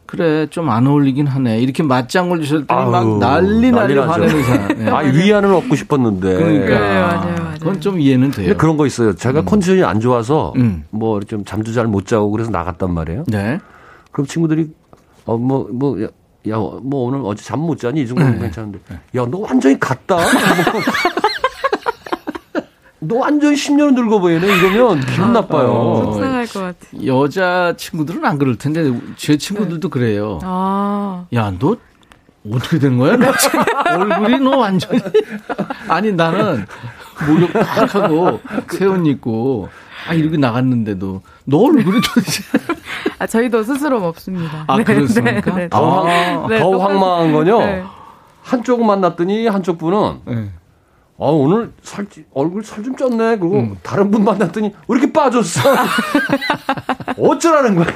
그래 좀 안 어울리긴 하네 이렇게 맞장을 주셨더니 막 아우, 난리 난리 난리. 화내는 사람. 네. 아, 위안을 얻고 싶었는데. 그러니까 네, 맞아요, 맞아요. 그건 좀 이해는 돼요. 근데 그런 거 있어요. 제가 컨디션이 안 좋아서 음. 뭐좀 잠도 잘 못 자고 그래서 나갔단 말이에요. 네. 그럼 친구들이 어뭐뭐야뭐 오늘 어제 잠 못 자니 이 정도면 네. 괜찮은데 야 너 완전히 갔다. *laughs* 너 완전히 10년 늙어 보이네 이러면 기분 나빠요. 속상할 것 같아. 여자 친구들은 안 그럴 텐데 제 친구들도 그래요. 아, 야, 너 어떻게 된 거야? 너 지금 얼굴이 너 완전히 아니 나는 목욕 딱 하고 새 옷 입고 아 이렇게 나갔는데도 너 얼굴이 도대체 아 저희도 스스로 먹습니다. 아, 그렇습니까? 네, 네. 더, 황, 네, 더 똑같- 황망한 건요. 네. 한쪽 만났더니 한쪽 분은 네. 아 오늘 살 얼굴 살 좀 쪘네. 그리고 음. 다른 분 만났더니 왜 이렇게 빠졌어? *laughs* 어쩌라는 거야?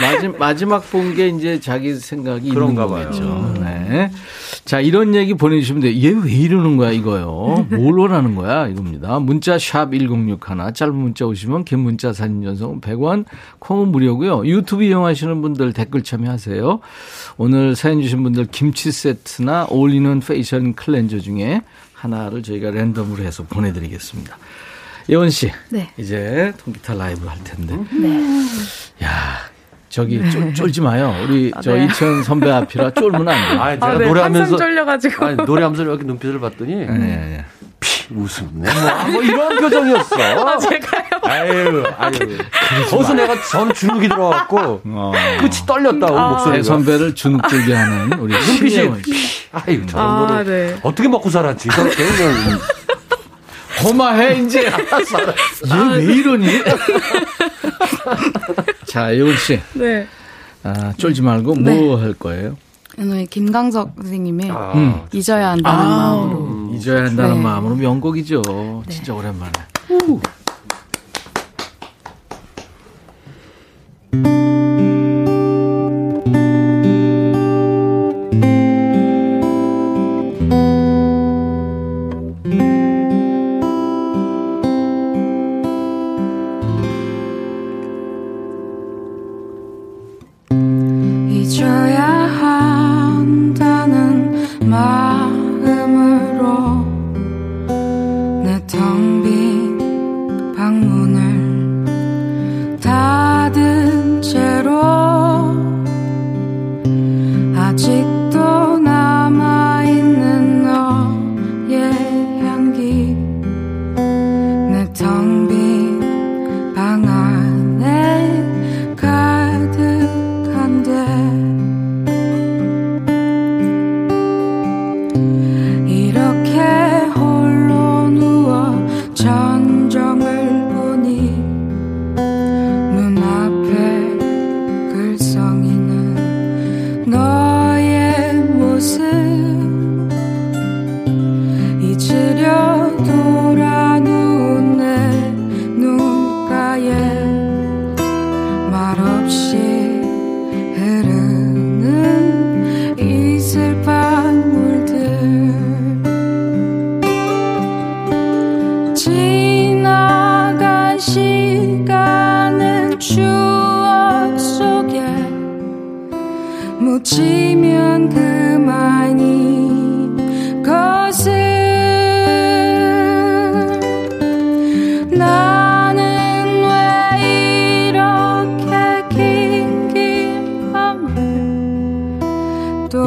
마지, 마지막 본 게 이제 자기 생각이 있는 그런가 봐요. 거겠죠. 네. 자, 이런 얘기 보내주시면 돼요. 얘 왜 이러는 거야, 이거요? 뭘 원하는 거야, 이겁니다. 문자 샵 1061, 짧은 문자 오시면 긴 문자 사진 전송 100원, 콩은 무료고요. 유튜브 이용하시는 분들 댓글 참여하세요. 오늘 사연 주신 분들 김치 세트나 올인원 facial cleanser 중에 하나를 저희가 랜덤으로 해서 보내드리겠습니다. 예원 씨. 네. 이제 통기타 라이브 할 텐데. 네. 야, 저기 쫄, 쫄지 마요. 우리 저 네. 이치현 선배 앞이라 쫄면 안 돼. 아, 제가 아, 네, 노래하면서 쫄려가지고. 아니, 노래하면서 이렇게 눈빛을 봤더니 예, 예. 피 웃음네. 뭐, 뭐 이런 표정이었어. *laughs* 제가요? 아유, 아유. 거기서 내가 전 주눅이 들어갖고 어. 끝이 떨렸다고 아. 새 목소리가. 선배를 주눅들게 하는 우리 *laughs* 눈빛이. 아유 저런 아, 거를 네. 어떻게 먹고 살았지? 저렇게 *laughs* 고마해 이제. 얘왜 이러니? 자, 예원 씨, 네. 아, 쫄지 말고 네. 뭐할 거예요? 오늘 김강석 선생님의 음. 잊어야 한다는 마음으로. 잊어야 한다는 네. 마음으로 명곡이죠. 진짜 오랜만에. 잊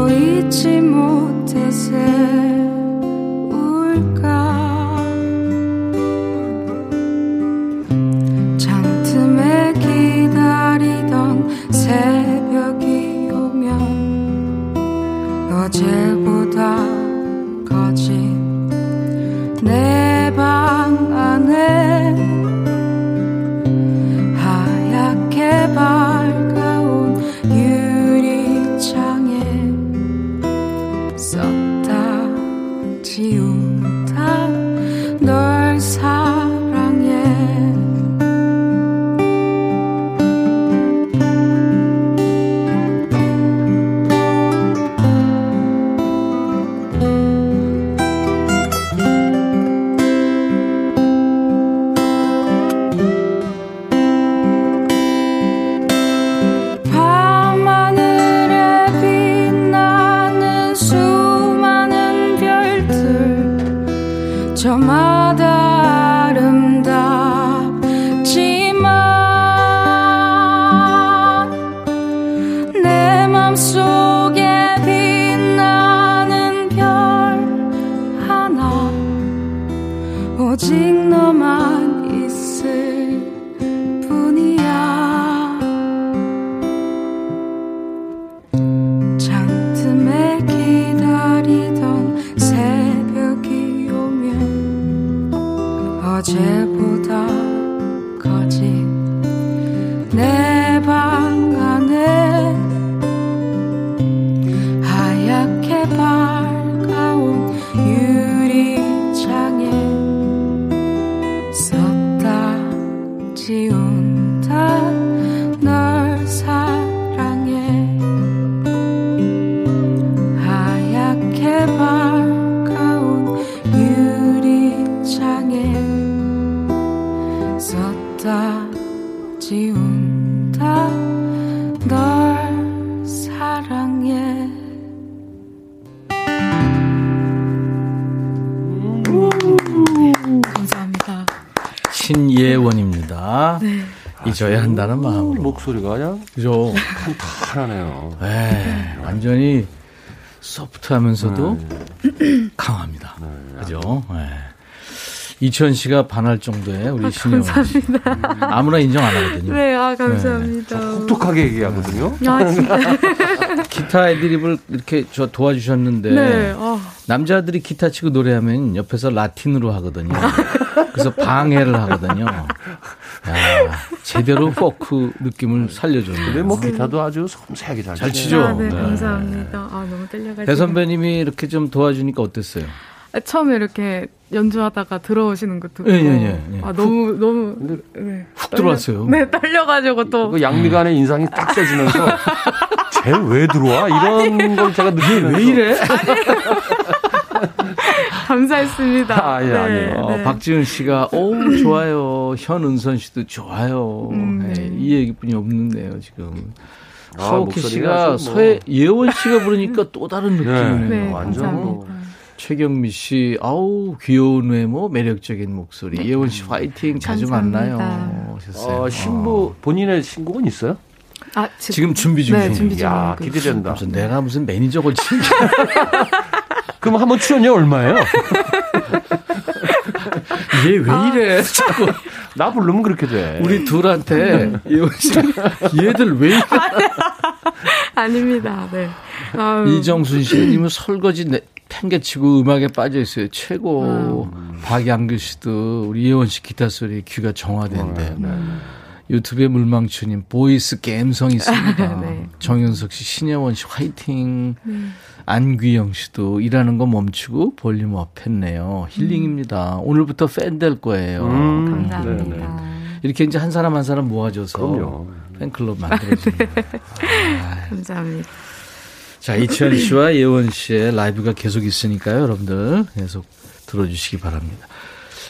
또 잊지 못해 세 잊어야 한다는 마음으로. 목소리가 그냥 그죠? 탄탄하네요. 에 완전히 소프트하면서도 *clears throat* 강합니다. 그죠? 예. 이천 씨가 반할 정도의 우리 신예원 씨. 감사합니다. 아무나 인정 안 하거든요. 네, 아, 감사합니다. 똑똑하게 얘기하거든요. 아, 진짜. *laughs* 기타 애드립을 이렇게 저 도와주셨는데 네, 아, 남자들이 기타 치고 노래하면 옆에서 라틴으로 하거든요. *laughs* 그래서 방해를 하거든요. 야, 제대로 포크 느낌을 살려줬네요. 근데 뭐 기타도 아주 섬세하게 잘, 잘. 치죠? 아, 네, 네. 감사합니다. 아, 너무 떨려가지고. 배 선배님이 이렇게 좀 도와주니까 어땠어요? 아, 처음에 이렇게 연주하다가 들어오시는 것도. 예, 예, 예, 예. 아, 너무, 너무. 네, 훅 들어왔어요. 네, 떨려가지고 또. 그 양미간의 인상이 딱 써지면서 *laughs* 쟤 왜 들어와? 이런 걸 제가 느끼면서 왜 이래? 감사했습니다. 아, 예, 아니에요. 어, 박지은 씨가 오 좋아요. 현은선 씨도 좋아요. 음. 네, 이 얘기뿐이 없는데요 지금. 아, 서옥희 씨가 뭐- 서해 예원 씨가 부르니까 또 다른 느낌이네요. 네, 완전 뭐. 최경미 씨, 아우 귀여운 외모, 매력적인 목소리. 예원 씨 화이팅 자주 감사합니다. 만나요. 하셨어요. 어, 신부 본인의 신곡은 있어요? 아, 지- 지금 준비 중이에요. 네, 준비 야 중이고. 기대된다. 무슨 내가 무슨 매니저걸 친 *laughs* 그럼 한번 출연료 얼마예요? *laughs* 얘왜 아. 이래? *laughs* 자꾸 나 부르면 그렇게 돼. 우리 둘한테 예원 씨 얘들 왜 이래? *laughs* 아닙니다. 네. 아유, 이정순 씨님은 설거지 내, 팽개치고 음악에 빠져 있어요. 최고. 박양규 씨도 우리 예원 씨 기타 소리 귀가 정화된대요. 유튜브에 물망추님 보이스 감성 있습니다. *laughs* 네. 정윤석 씨, 신예원 씨 화이팅. 안귀영 씨도 일하는 거 멈추고 볼륨 up 했네요. 힐링입니다. 오늘부터 팬 될 거예요. 음, 감사합니다. 네네. 이렇게 이제 한 사람 한 사람 모아줘서 그럼요. 팬클럽 만들어줍니다. *laughs* 감사합니다. 자, 이치현 씨와 예원 씨의 라이브가 계속 있으니까요. 여러분들 계속 들어주시기 바랍니다.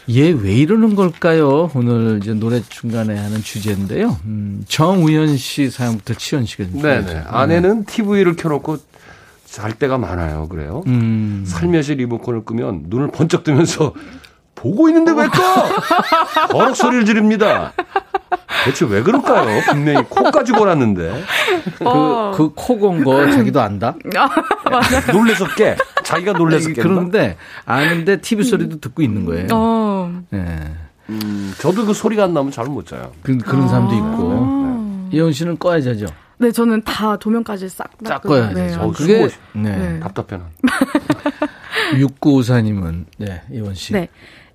얘 왜 이러는 걸까요? 오늘 이제 노래 중간에 하는 주제인데요. 음, 정우현 씨 사연부터 치현 씨가 좀 네네. 주세요. 아내는 TV를 켜놓고 잘 때가 많아요. 그래요. 음, 살며시 리모컨을 끄면 눈을 번쩍 뜨면서 보고 있는데 왜 꺼? 버럭 소리를 지릅니다. 대체 왜 그럴까요? 분명히 코까지 골았는데 어. 그, 그코곤거 자기도 안다? *laughs* 놀래서 깨. 자기가 놀래서 깬다. 그런데 아는데 TV 소리도 듣고 있는 거예요. 어. 예. 음, 저도 그 소리가 안 나면 잘 못 자요. 그, 그런 사람도 있고. 예원 씨는 꺼야 자죠? 네, 저는 다 조명까지 싹 꺼야죠. 네, 어, 아, 그게, 네. 네. 답답해는. 6954님은, 네, 예원 씨. 네.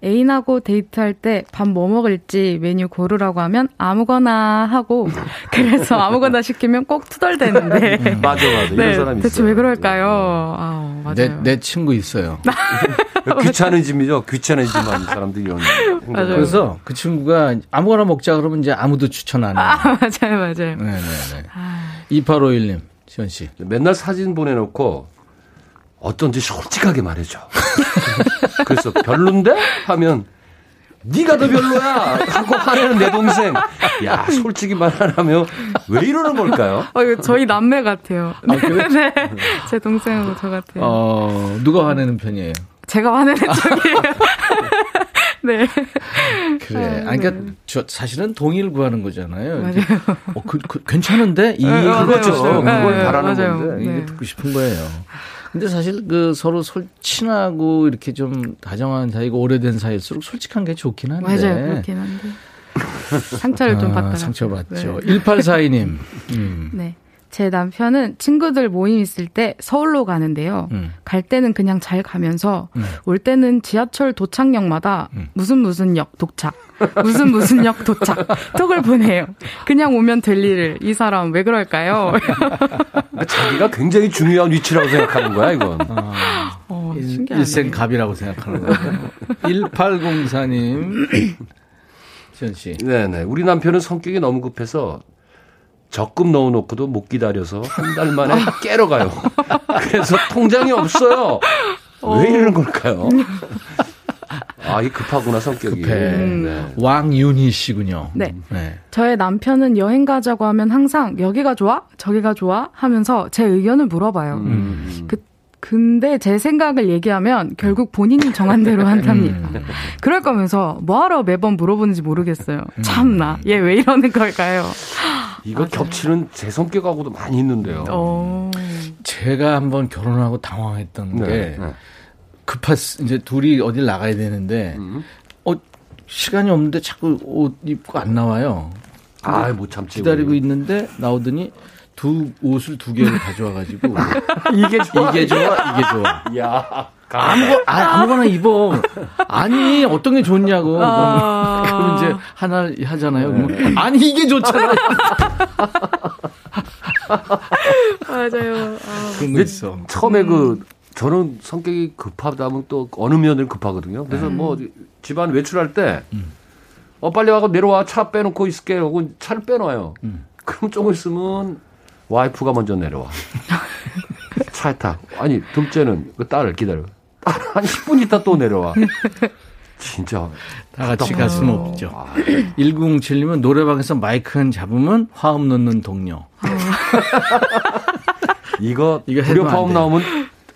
애인하고 데이트할 때 밥 뭐 먹을지 메뉴 고르라고 하면 아무거나 하고 *laughs* 그래서 아무거나 시키면 꼭 투덜대는데 맞아, 맞아. 이런 네, 사람이 대체 있어요. 왜 그럴까요? 아, 맞아요. 내, 내 친구 있어요. *laughs* 귀찮은 집이죠. 귀찮은 집만 사람들이 이런. *laughs* 행동을 맞아요. 그래서 그 친구가 아무거나 먹자 그러면 이제 아무도 추천 안 해요. 아, 맞아요, 맞아요. 네네네. 2851님, 시원 씨. 맨날 사진 보내놓고 어쩐지 솔직하게 말해줘. 그래서 별론데? 하면 네가 더 별로야 하고 화내는 내 동생. 야 솔직히 말하라며 왜 이러는 걸까요? 어, 이거 저희 남매 같아요. 네, *laughs* 네. 제 동생하고 저 같아요. 어, 누가 화내는 편이에요? 제가 화내는 *laughs* 쪽이에요. 네. 그래. 아니, 그러니까 저 사실은 동의를 구하는 거잖아요. 맞아요. 어, 그, 그, 괜찮은데? 이, 네, 맞아요, 그거죠. 그걸 네, 바라는 맞아요. 건데. 이게 네. 듣고 싶은 거예요. 근데 사실 그 서로 솔, 친하고 이렇게 좀 다정한 사이고 오래된 사이일수록 솔직한 게 좋긴 한데. 맞아요. 그렇긴 한데. *laughs* 상처를 좀 아, 받더라고요. 상처 받죠. 네. 1842님. 음. 네. 제 남편은 친구들 모임 있을 때 서울로 가는데요. 음. 갈 때는 그냥 잘 가면서 음. 올 때는 지하철 도착역마다 무슨 무슨 역 도착, 무슨 무슨 역 도착 톡을 보내요. 그냥 오면 될 일을 이 사람 왜 그럴까요? 그러니까 자기가 굉장히 중요한 위치라고 생각하는 거야, 이건. 어, 일- 신기하네. 일생 갑이라고 생각하는 거예요. 1804님. 지현 씨. 네네. 우리 남편은 성격이 너무 급해서 적금 넣어놓고도 못 기다려서 한 달 만에 깨러 가요. *laughs* 그래서 통장이 없어요. 왜 이러는 걸까요? 아, 이 급하구나, 성격이. 급해. 네. 왕윤희 씨군요. 네. 네. 저의 남편은 여행 가자고 하면 항상 여기가 좋아? 저기가 좋아? 하면서 제 의견을 물어봐요. 음. 그, 근데 제 생각을 얘기하면 결국 본인이 정한 대로 한답니다. 음. *laughs* 그럴 거면서 뭐하러 매번 물어보는지 모르겠어요. 참나. 얘 왜 이러는 걸까요? 이거 겹치는 제 성격하고도 많이 있는데요. 어. 제가 한번 결혼하고 당황했던 네, 게 네. 급했 이제 둘이 어딜 나가야 되는데 음. 어 시간이 없는데 자꾸 옷 입고 안 나와요. 아, 못 참지. 기다리고 우리. 있는데 나오더니 두 옷을 두 개를 가져와 가지고 *laughs* 이게 좋아. 이게 좋아 이게 좋아 야. 아무거 아, 아무거나 입어 아니 어떤 게 좋냐고 아. 그럼 이제 하나 하잖아요 그러면 아니 이게 좋잖아 *laughs* 맞아요. 그런 거 있어 처음에 그 저는 성격이 급하다면 또 어느 면을 급하거든요. 그래서 뭐 집안 외출할 때 어, 빨리 와서 내려와 차 빼놓고 있을게 하고 차를 빼놔요. 그럼 조금 있으면 와이프가 먼저 내려와. *laughs* 차에 타. 아니 둘째는 그 딸을 기다려. 딸한 10분 있다 또 내려와. 진짜 다 같이 갈 수는 없죠 1907님은 노래방에서 마이크 한 잡으면 화음 넣는 동료 *laughs* 이거 이거 불협화음 돼. 나오면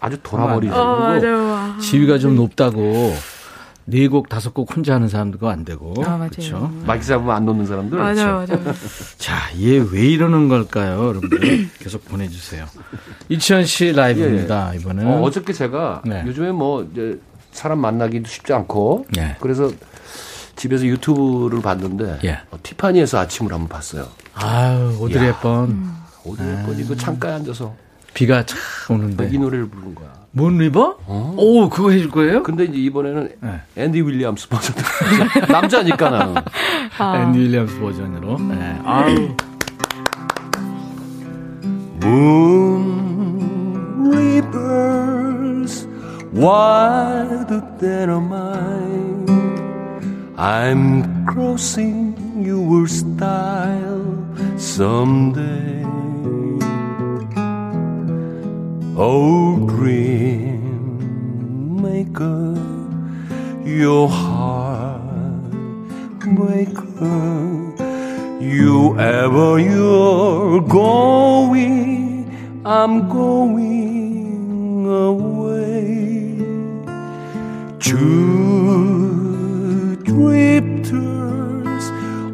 아주 돌아버리죠. 어. 지위가 좀 높다고 네 곡 다섯 곡 혼자 하는 사람도 안 되고 아, 맞아요. 그렇죠 마이크 잡으면 안 놓는 사람들. 맞아요, 그렇죠. 맞아요. 자, 얘 왜 이러는 걸까요? 여러분들 *clears throat* 계속 보내주세요. 이치현 씨 라이브입니다. 이번은 어, 어저께 제가 네. 요즘에 뭐 이제 사람 만나기도 쉽지 않고 네. 그래서 집에서 유튜브를 봤는데 예. 어, 티파니에서 아침을 한번 봤어요. 아유 오드리 야. 헵번 어디 뻔히 그 창가에 앉아서 비가 차 오는데 이 노래를 부른 거야. Moon River? 오 그거 해줄 거예요? 근데 이제 이번에는 네. 앤디 윌리엄스 버전 남자니까 나는 앤디 윌리엄스 버전으로. 네. 아유 Moon rivers wider than a mile. I'm crossing your style someday. Oh, dream maker, your heart breaker. You ever you're going, I'm going away. Two drifters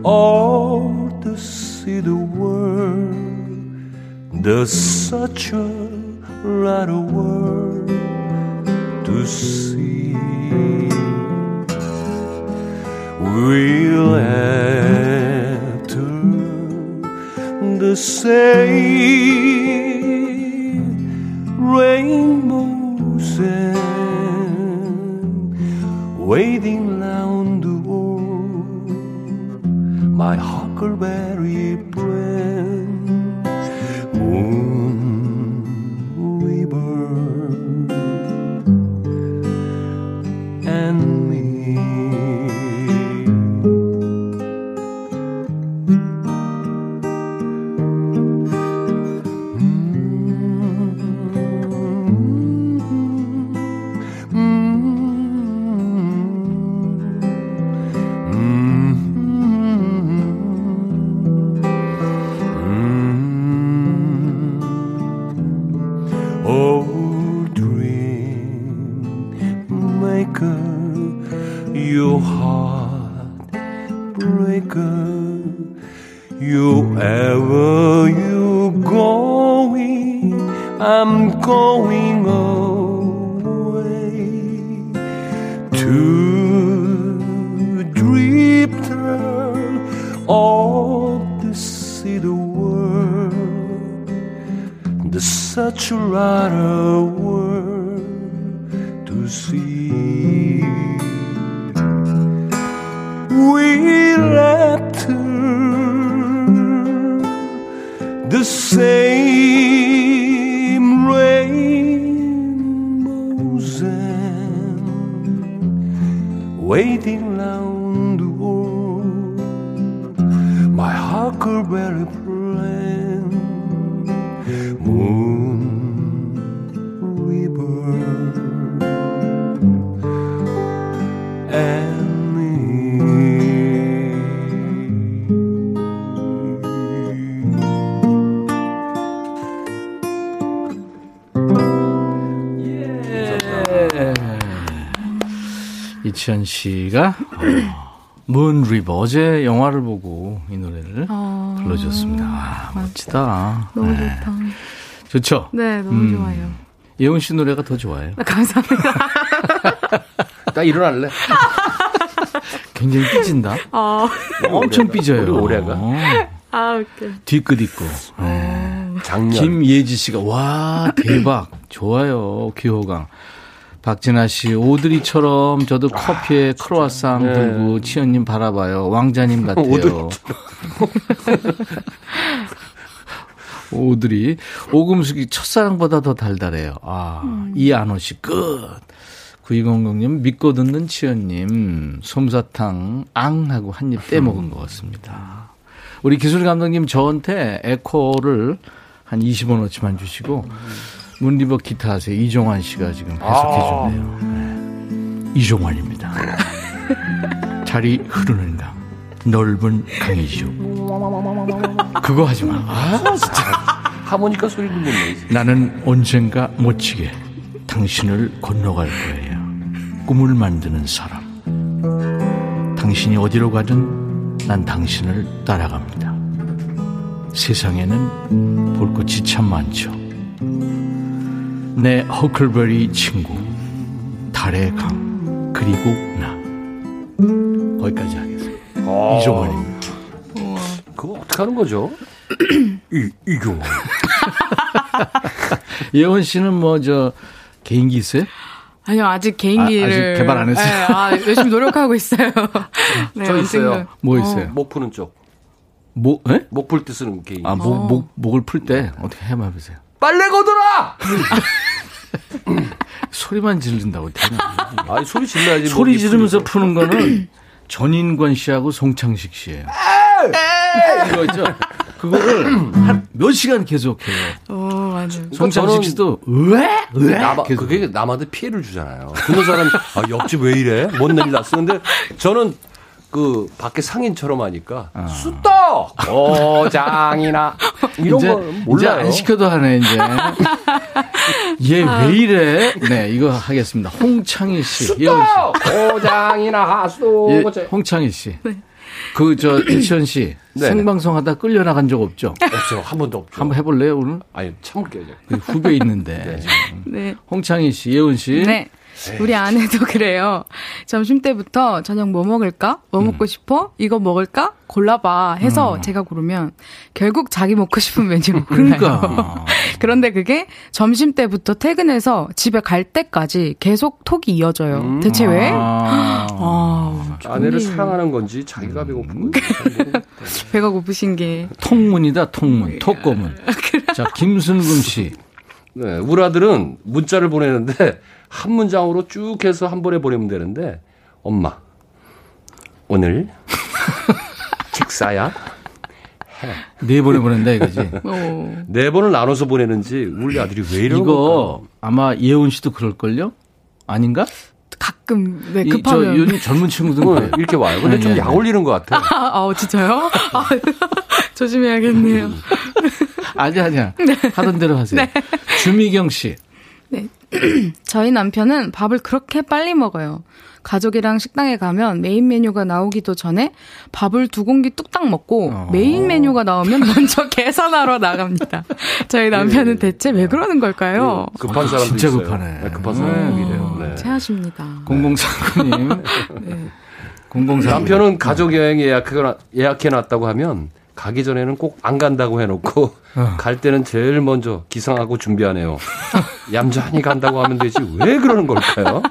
all to see the world. There's such a lot of world to see. We'll enter the same rainbows and waiting round the world. My huckleberry huckleberry plan, moon river, and 이치현 씨가 문 리버 어제 영화를 보고 이 노래를 어, 불러줬습니다. 아, 멋지다. 너무 네. 좋다. 좋죠? 네, 너무 음. 좋아요. 예원 씨 노래가 더 좋아요. 아, 감사합니다. *laughs* 나 일어날래. *laughs* 굉장히 삐진다. 어, 엄청 삐져요. 우리 올해가. 어, 아, 웃겨. 뒤끝 있고. 네. 작년. 김예지 씨가 와 대박 좋아요 귀호강. 박진아 씨 오드리처럼 저도 커피에 크로아상 네. 들고 치현님 바라봐요 왕자님 *laughs* 같아요. 오드리처럼. *laughs* 오드리 오금숙이 첫사랑보다 더 달달해요. 아 이안호 씨 끝. 9200님 믿고 듣는 치현님 솜사탕 앙 하고 한 입 떼먹은 것 같습니다. 우리 기술 감독님 저한테 에코를 한 20원어치만 주시고 문리버 기타 하세요. 이종환 씨가 지금 해석해 줬네요. 네. 이종환입니다. *laughs* 자리 흐르는 강 넓은 강이지요. 그거 하지 마. 아, 진짜. 하모니카 소리도 못 내지. 나는 언젠가 못지게 당신을 건너갈 거예요. 꿈을 만드는 사람. 당신이 어디로 가든 난 당신을 따라갑니다. 세상에는 볼 것이 참 많죠. 내 허클베리 친구, 달의 강, 그리고 나. 거기까지 하겠습니다. 이종원입니다. 그거 어떻게 하는 거죠? 이, 이거. *laughs* 예원 씨는 뭐 저 개인기 있어요? 아니요, 아직 개인기를. 아, 아직 개발 안 했어요? 네, 아, 열심히 노력하고 있어요. *laughs* 네, 저 있어요. 언젠가. 뭐 있어요? 목 푸는 쪽. 뭐, 예? 목풀 때 쓰는 게임. 아, 목, 목, 목을 풀 때 어떻게 해봐 보세요. 빨래 거더라! *laughs* 소리만 지른다고 되나? 아니, 소리 질러야지. 소리 목이 지르면서. 푸는 거는 전인권 씨하고 송창식 씨예요. 이거 있죠? 그거를 한 몇 시간 계속 해요. 오, 맞아요. 송창식 씨도 왜? 왜? 나마, 계속. 그게 남한테 피해를 주잖아요. 듣는 사람이, 아, 옆집 왜 이래? 뭔 일이 났어? 근데 저는 그 밖에 상인처럼 하니까 수떡! 오장이나 이런 이제, 거 이제 몰라요. 안 시켜도 하네, 이제. *laughs* 얘 왜 이래? 네, 이거 하겠습니다. 홍창희 씨. 수떡! 오장이나 하수 예, 홍창희 씨. 그, 저, 이치현 씨. *clears throat* 네. 생방송 하다 끌려 나간 적 없죠? 없죠. 한 번도 없죠. 한번 해볼래요, 오늘? 아니, 참을게요. 이제. 그 후배 있는데. *laughs* 네. 홍창희 씨, 예원 씨. 네. 우리 아내도 *laughs* 그래요. 점심 때부터 저녁 뭐 먹을까? 뭐 음. 먹고 싶어? 이거 먹을까? 골라봐. 해서 제가 고르면 결국 자기 먹고 싶은 메뉴를 *laughs* 골라요. 그러니까. *laughs* 그런데 그게 점심 때부터 퇴근해서 집에 갈 때까지 계속 톡이 이어져요. 대체 왜? 아. *gasps* 아, 아내를 사랑하는 건지 자기가 배고픈 건지. 배가 고프신 게. 통문이다, 통문. 톡고문. 자, 김순금 씨. 네, 우리 아들은 문자를 보내는데 한 문장으로 쭉 해서 한 번에 보내면 되는데 엄마 오늘 *laughs* 식사야 네 번에 보낸다 이거지. 오. *laughs* 네 번을 나눠서 보내는지 우리 아들이 왜 이러는 이거 아마 예원 씨도 그럴걸요? 아닌가? 가끔 네, 이, 저 급하면. 요즘 젊은 친구들 거 그래요. 이렇게 와요. 근데 좀 네, 약 네. 올리는 것 같아. *laughs* 아, 아, 진짜요? 아, 조심해야겠네요. 아니 아니야. 하던 대로 하세요. 주미경 씨. *clears throat* 저희 남편은 밥을 그렇게 빨리 먹어요. 가족이랑 식당에 가면 메인 메뉴가 나오기도 전에 밥을 두 공기 뚝딱 먹고 어. 메인 메뉴가 나오면 *laughs* 먼저 계산하러 나갑니다. 저희 남편은 대체 왜 그러는 걸까요? 급한 사람도 진짜 있어요. 급하네. 네, 급한 사람이래요. 네. 체하십니다. 0049님. 네. 004. 남편은 가족 여행 예약 예약해 놨다고 하면 가기 전에는 꼭 안 간다고 해놓고 *laughs* 갈 때는 제일 먼저 기상하고 준비하네요. *laughs* 얌전히 간다고 하면 되지 왜 그러는 걸까요?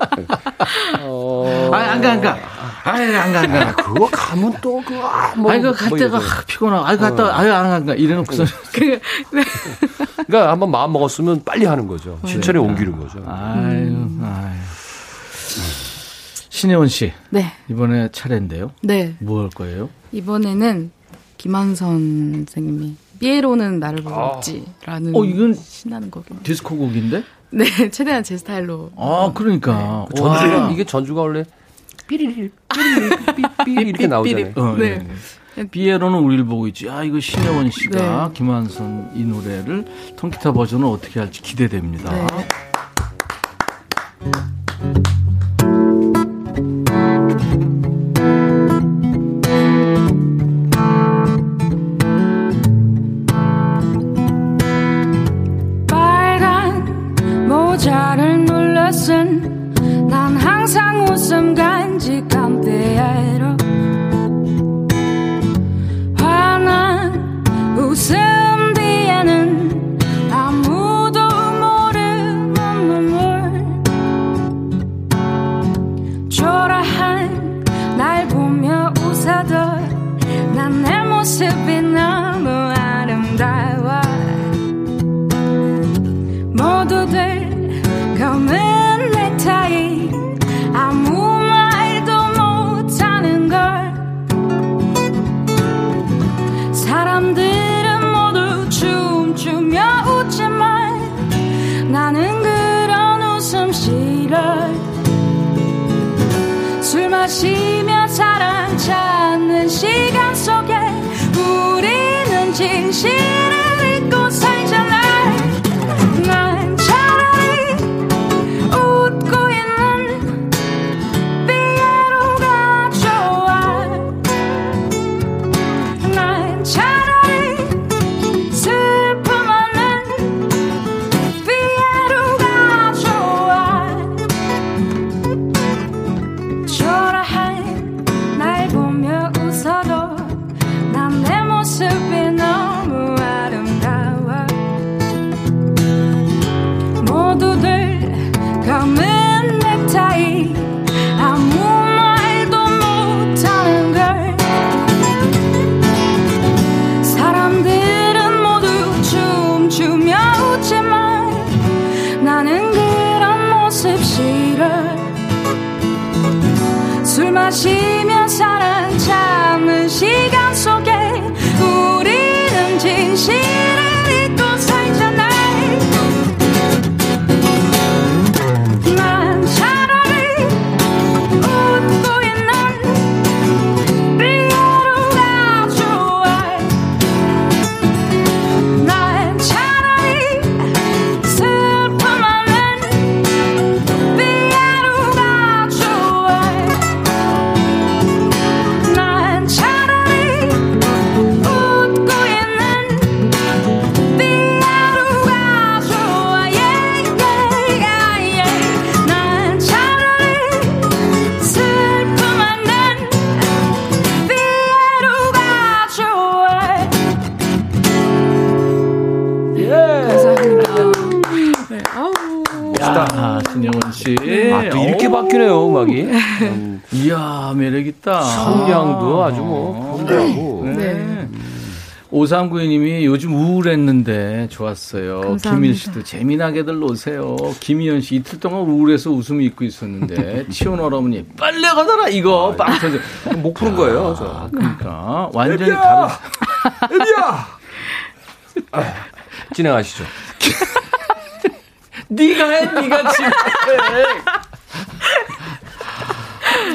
어... 아, 안 가, 안 가. 아이, 안 가, 안 가. 그거 가면 또 그, 아, 뭐. 아이, 그갈 뭐. 아, 피곤하고, 아이, 갔다, 아이, 안 가, 안 가. 이래놓고서. 그러니까 한번 마음 먹었으면 빨리 하는 거죠. 실천에 옮기는 거죠. 아유, 아유. 신혜원 씨. 네. 이번에 차례인데요. 네. 뭐 할 거예요? 이번에는 김한선 선생님이 삐에로는 나를 보고 아. 있지라는 어, 이건 신나는 곡입니다. 디스코 곡인데? 네, *laughs* 최대한 제 스타일로. 아, 그러니까. 전주가, 와. 이게 전주가 원래 삐리리, 삐리리, 이렇게 나오잖아요. 어, 네. 네. 비에로는 우리를 보고 있지. 아, 이거 신혜원 씨가 네. 김한선 이 노래를 통기타 버전을 어떻게 할지 기대됩니다. 네. 있다. 성량도 아주 뭐, 풍부하고. 네. 5392님이 요즘 우울했는데 좋았어요. 감사합니다. 김일 씨도 재미나게들 노세요. 김희연 씨 이틀 동안 우울해서 웃음이 있고 있었는데 *laughs* 치온 어머니 빨리 가더라 이거 빵 터져. 목 푸는 거예요, 저. 아, 그러니까 *laughs* 완전히 다른. 애비야! *laughs* 아, 진행하시죠. 네가 해, 네가 지금 해.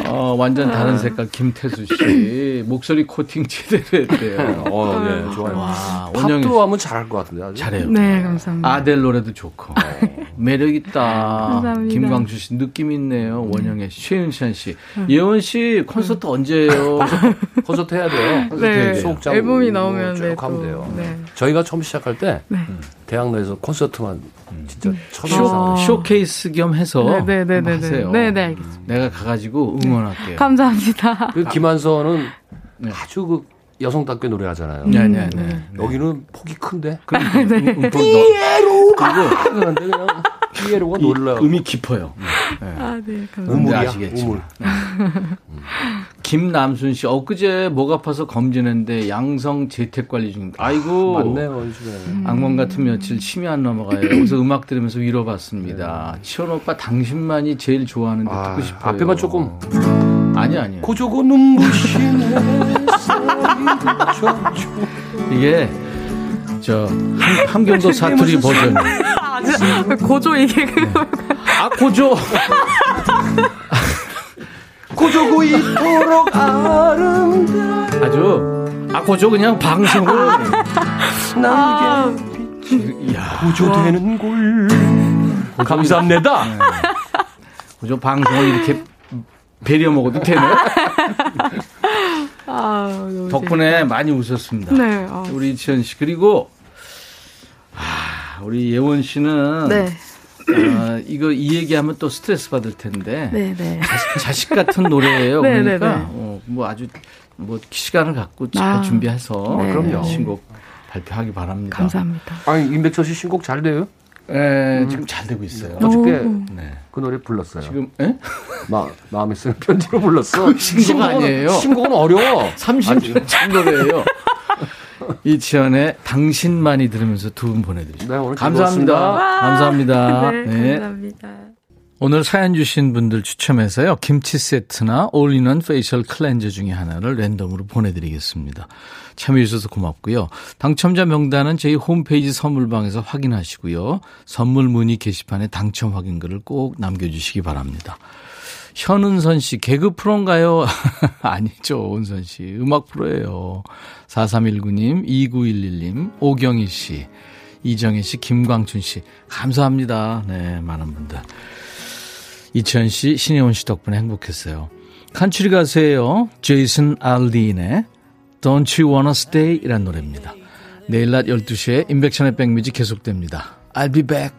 어, 완전 다른 색깔 김태수 씨 목소리 코팅 제대로 했대요. 어, 네, 좋아요. 와, 원영이 팝도 하면 잘할 것 같은데. 아주. 잘해요. 네, 감사합니다. 아델 노래도 좋고 매력 있다. 감사합니다. 김광수 씨 느낌 있네요. 원영애 씨, 최윤찬 씨, 예원 씨 콘서트 언제예요? *laughs* 콘서트 해야 돼요. 콘서트 네, 해야 돼요. 수옥장 앨범이 나오면 쭉 네, 하면 또, 돼요. 네. 저희가 처음 시작할 때 네. 대학로에서 콘서트만 진짜 처음 쇼, 시작을 쇼케이스 겸 해서 네, 네, 네, 네, 하세요. 네, 네, 알겠습니다. 내가 가가지고 응원할게요. 감사합니다. 그 김한선은 네. 아주 그 여성답게 노래하잖아요. 네, 네, 네. 여기는 폭이 큰데. 그럼 네. 음, 음, 그런데 그냥 피에로가 이 놀라. 음이 깊어요. 아, 네, 감사합니다. 우물이야. 아시겠지만. 우물. 김남순 씨, 엊그제 목 아파서 검진했는데 양성 재택 관리 중입니다. 아이고. 맞네요, 요즘에. 악몽 같은 며칠 침이 안 넘어가요. *clears throat* 여기서 음악 들으면서 위로받습니다. 치원 오빠 당신만이 제일 좋아하는데 아, 듣고 싶어요. 앞에만 조금. 아니 아니요. 고조고 눈부시네. 이게 저 함- 함경도 사투리 버전. 아, 고조 이게 그거. 아 고조. 고조고 이토록 아름다워. 아주 아 고조 그냥 방송을. 아, 야 고조되는 골. 감사합니다. 고조 방송을 이렇게 배려 먹어도 되네. *laughs* *laughs* 아, 덕분에 많이 웃었습니다. 재밌다. 네. 아, 우리 이치현 씨 그리고 아, 우리 예원 씨는 네. 아, 이거 이 얘기하면 또 스트레스 받을 텐데 네, 네. 자식 같은 노래예요. *laughs* 네, 그러니까 네, 네. 어, 뭐 아주 뭐 시간을 갖고 잘 아, 준비해서 네. 그럼요. 신곡 발표하기 바랍니다. 감사합니다. 아니, 임백천 씨 신곡 잘 돼요? 예, 지금 잘 되고 있어요. 어저께 오. 네. 그 노래 불렀어요. 지금 예? 마, 마음에 쓰는 편지로 불렀어. 신곡 아니에요. 신곡은 어려워. 30년 전 노래예요. 이치현의 당신만이 들으면서 두 분 보내드립니다. 네, 오늘 감사합니다. 즐거웠습니다. 감사합니다. 네, 네. 감사합니다. 오늘 사연 주신 분들 추첨해서요. 김치 세트나 all-in-one facial cleanser 중에 하나를 랜덤으로 보내드리겠습니다. 참여해 주셔서 고맙고요. 당첨자 명단은 저희 홈페이지 선물방에서 확인하시고요. 선물 문의 게시판에 당첨 확인글을 꼭 남겨주시기 바랍니다. 현은선 씨, 개그 프로인가요? *laughs* 아니죠, 은선 씨. 음악 프로예요. 4319님, 2911님, 오경희 씨, 이정혜 씨, 김광춘 씨. 감사합니다. 네, 많은 분들. 이천 씨, 신혜원 씨 덕분에 행복했어요. 칸츄리 가수예요. 제이슨 알디인의 Don't You Wanna Stay 이란 노래입니다. 내일 낮 12시에 인백션의 백뮤직 계속됩니다. I'll be back.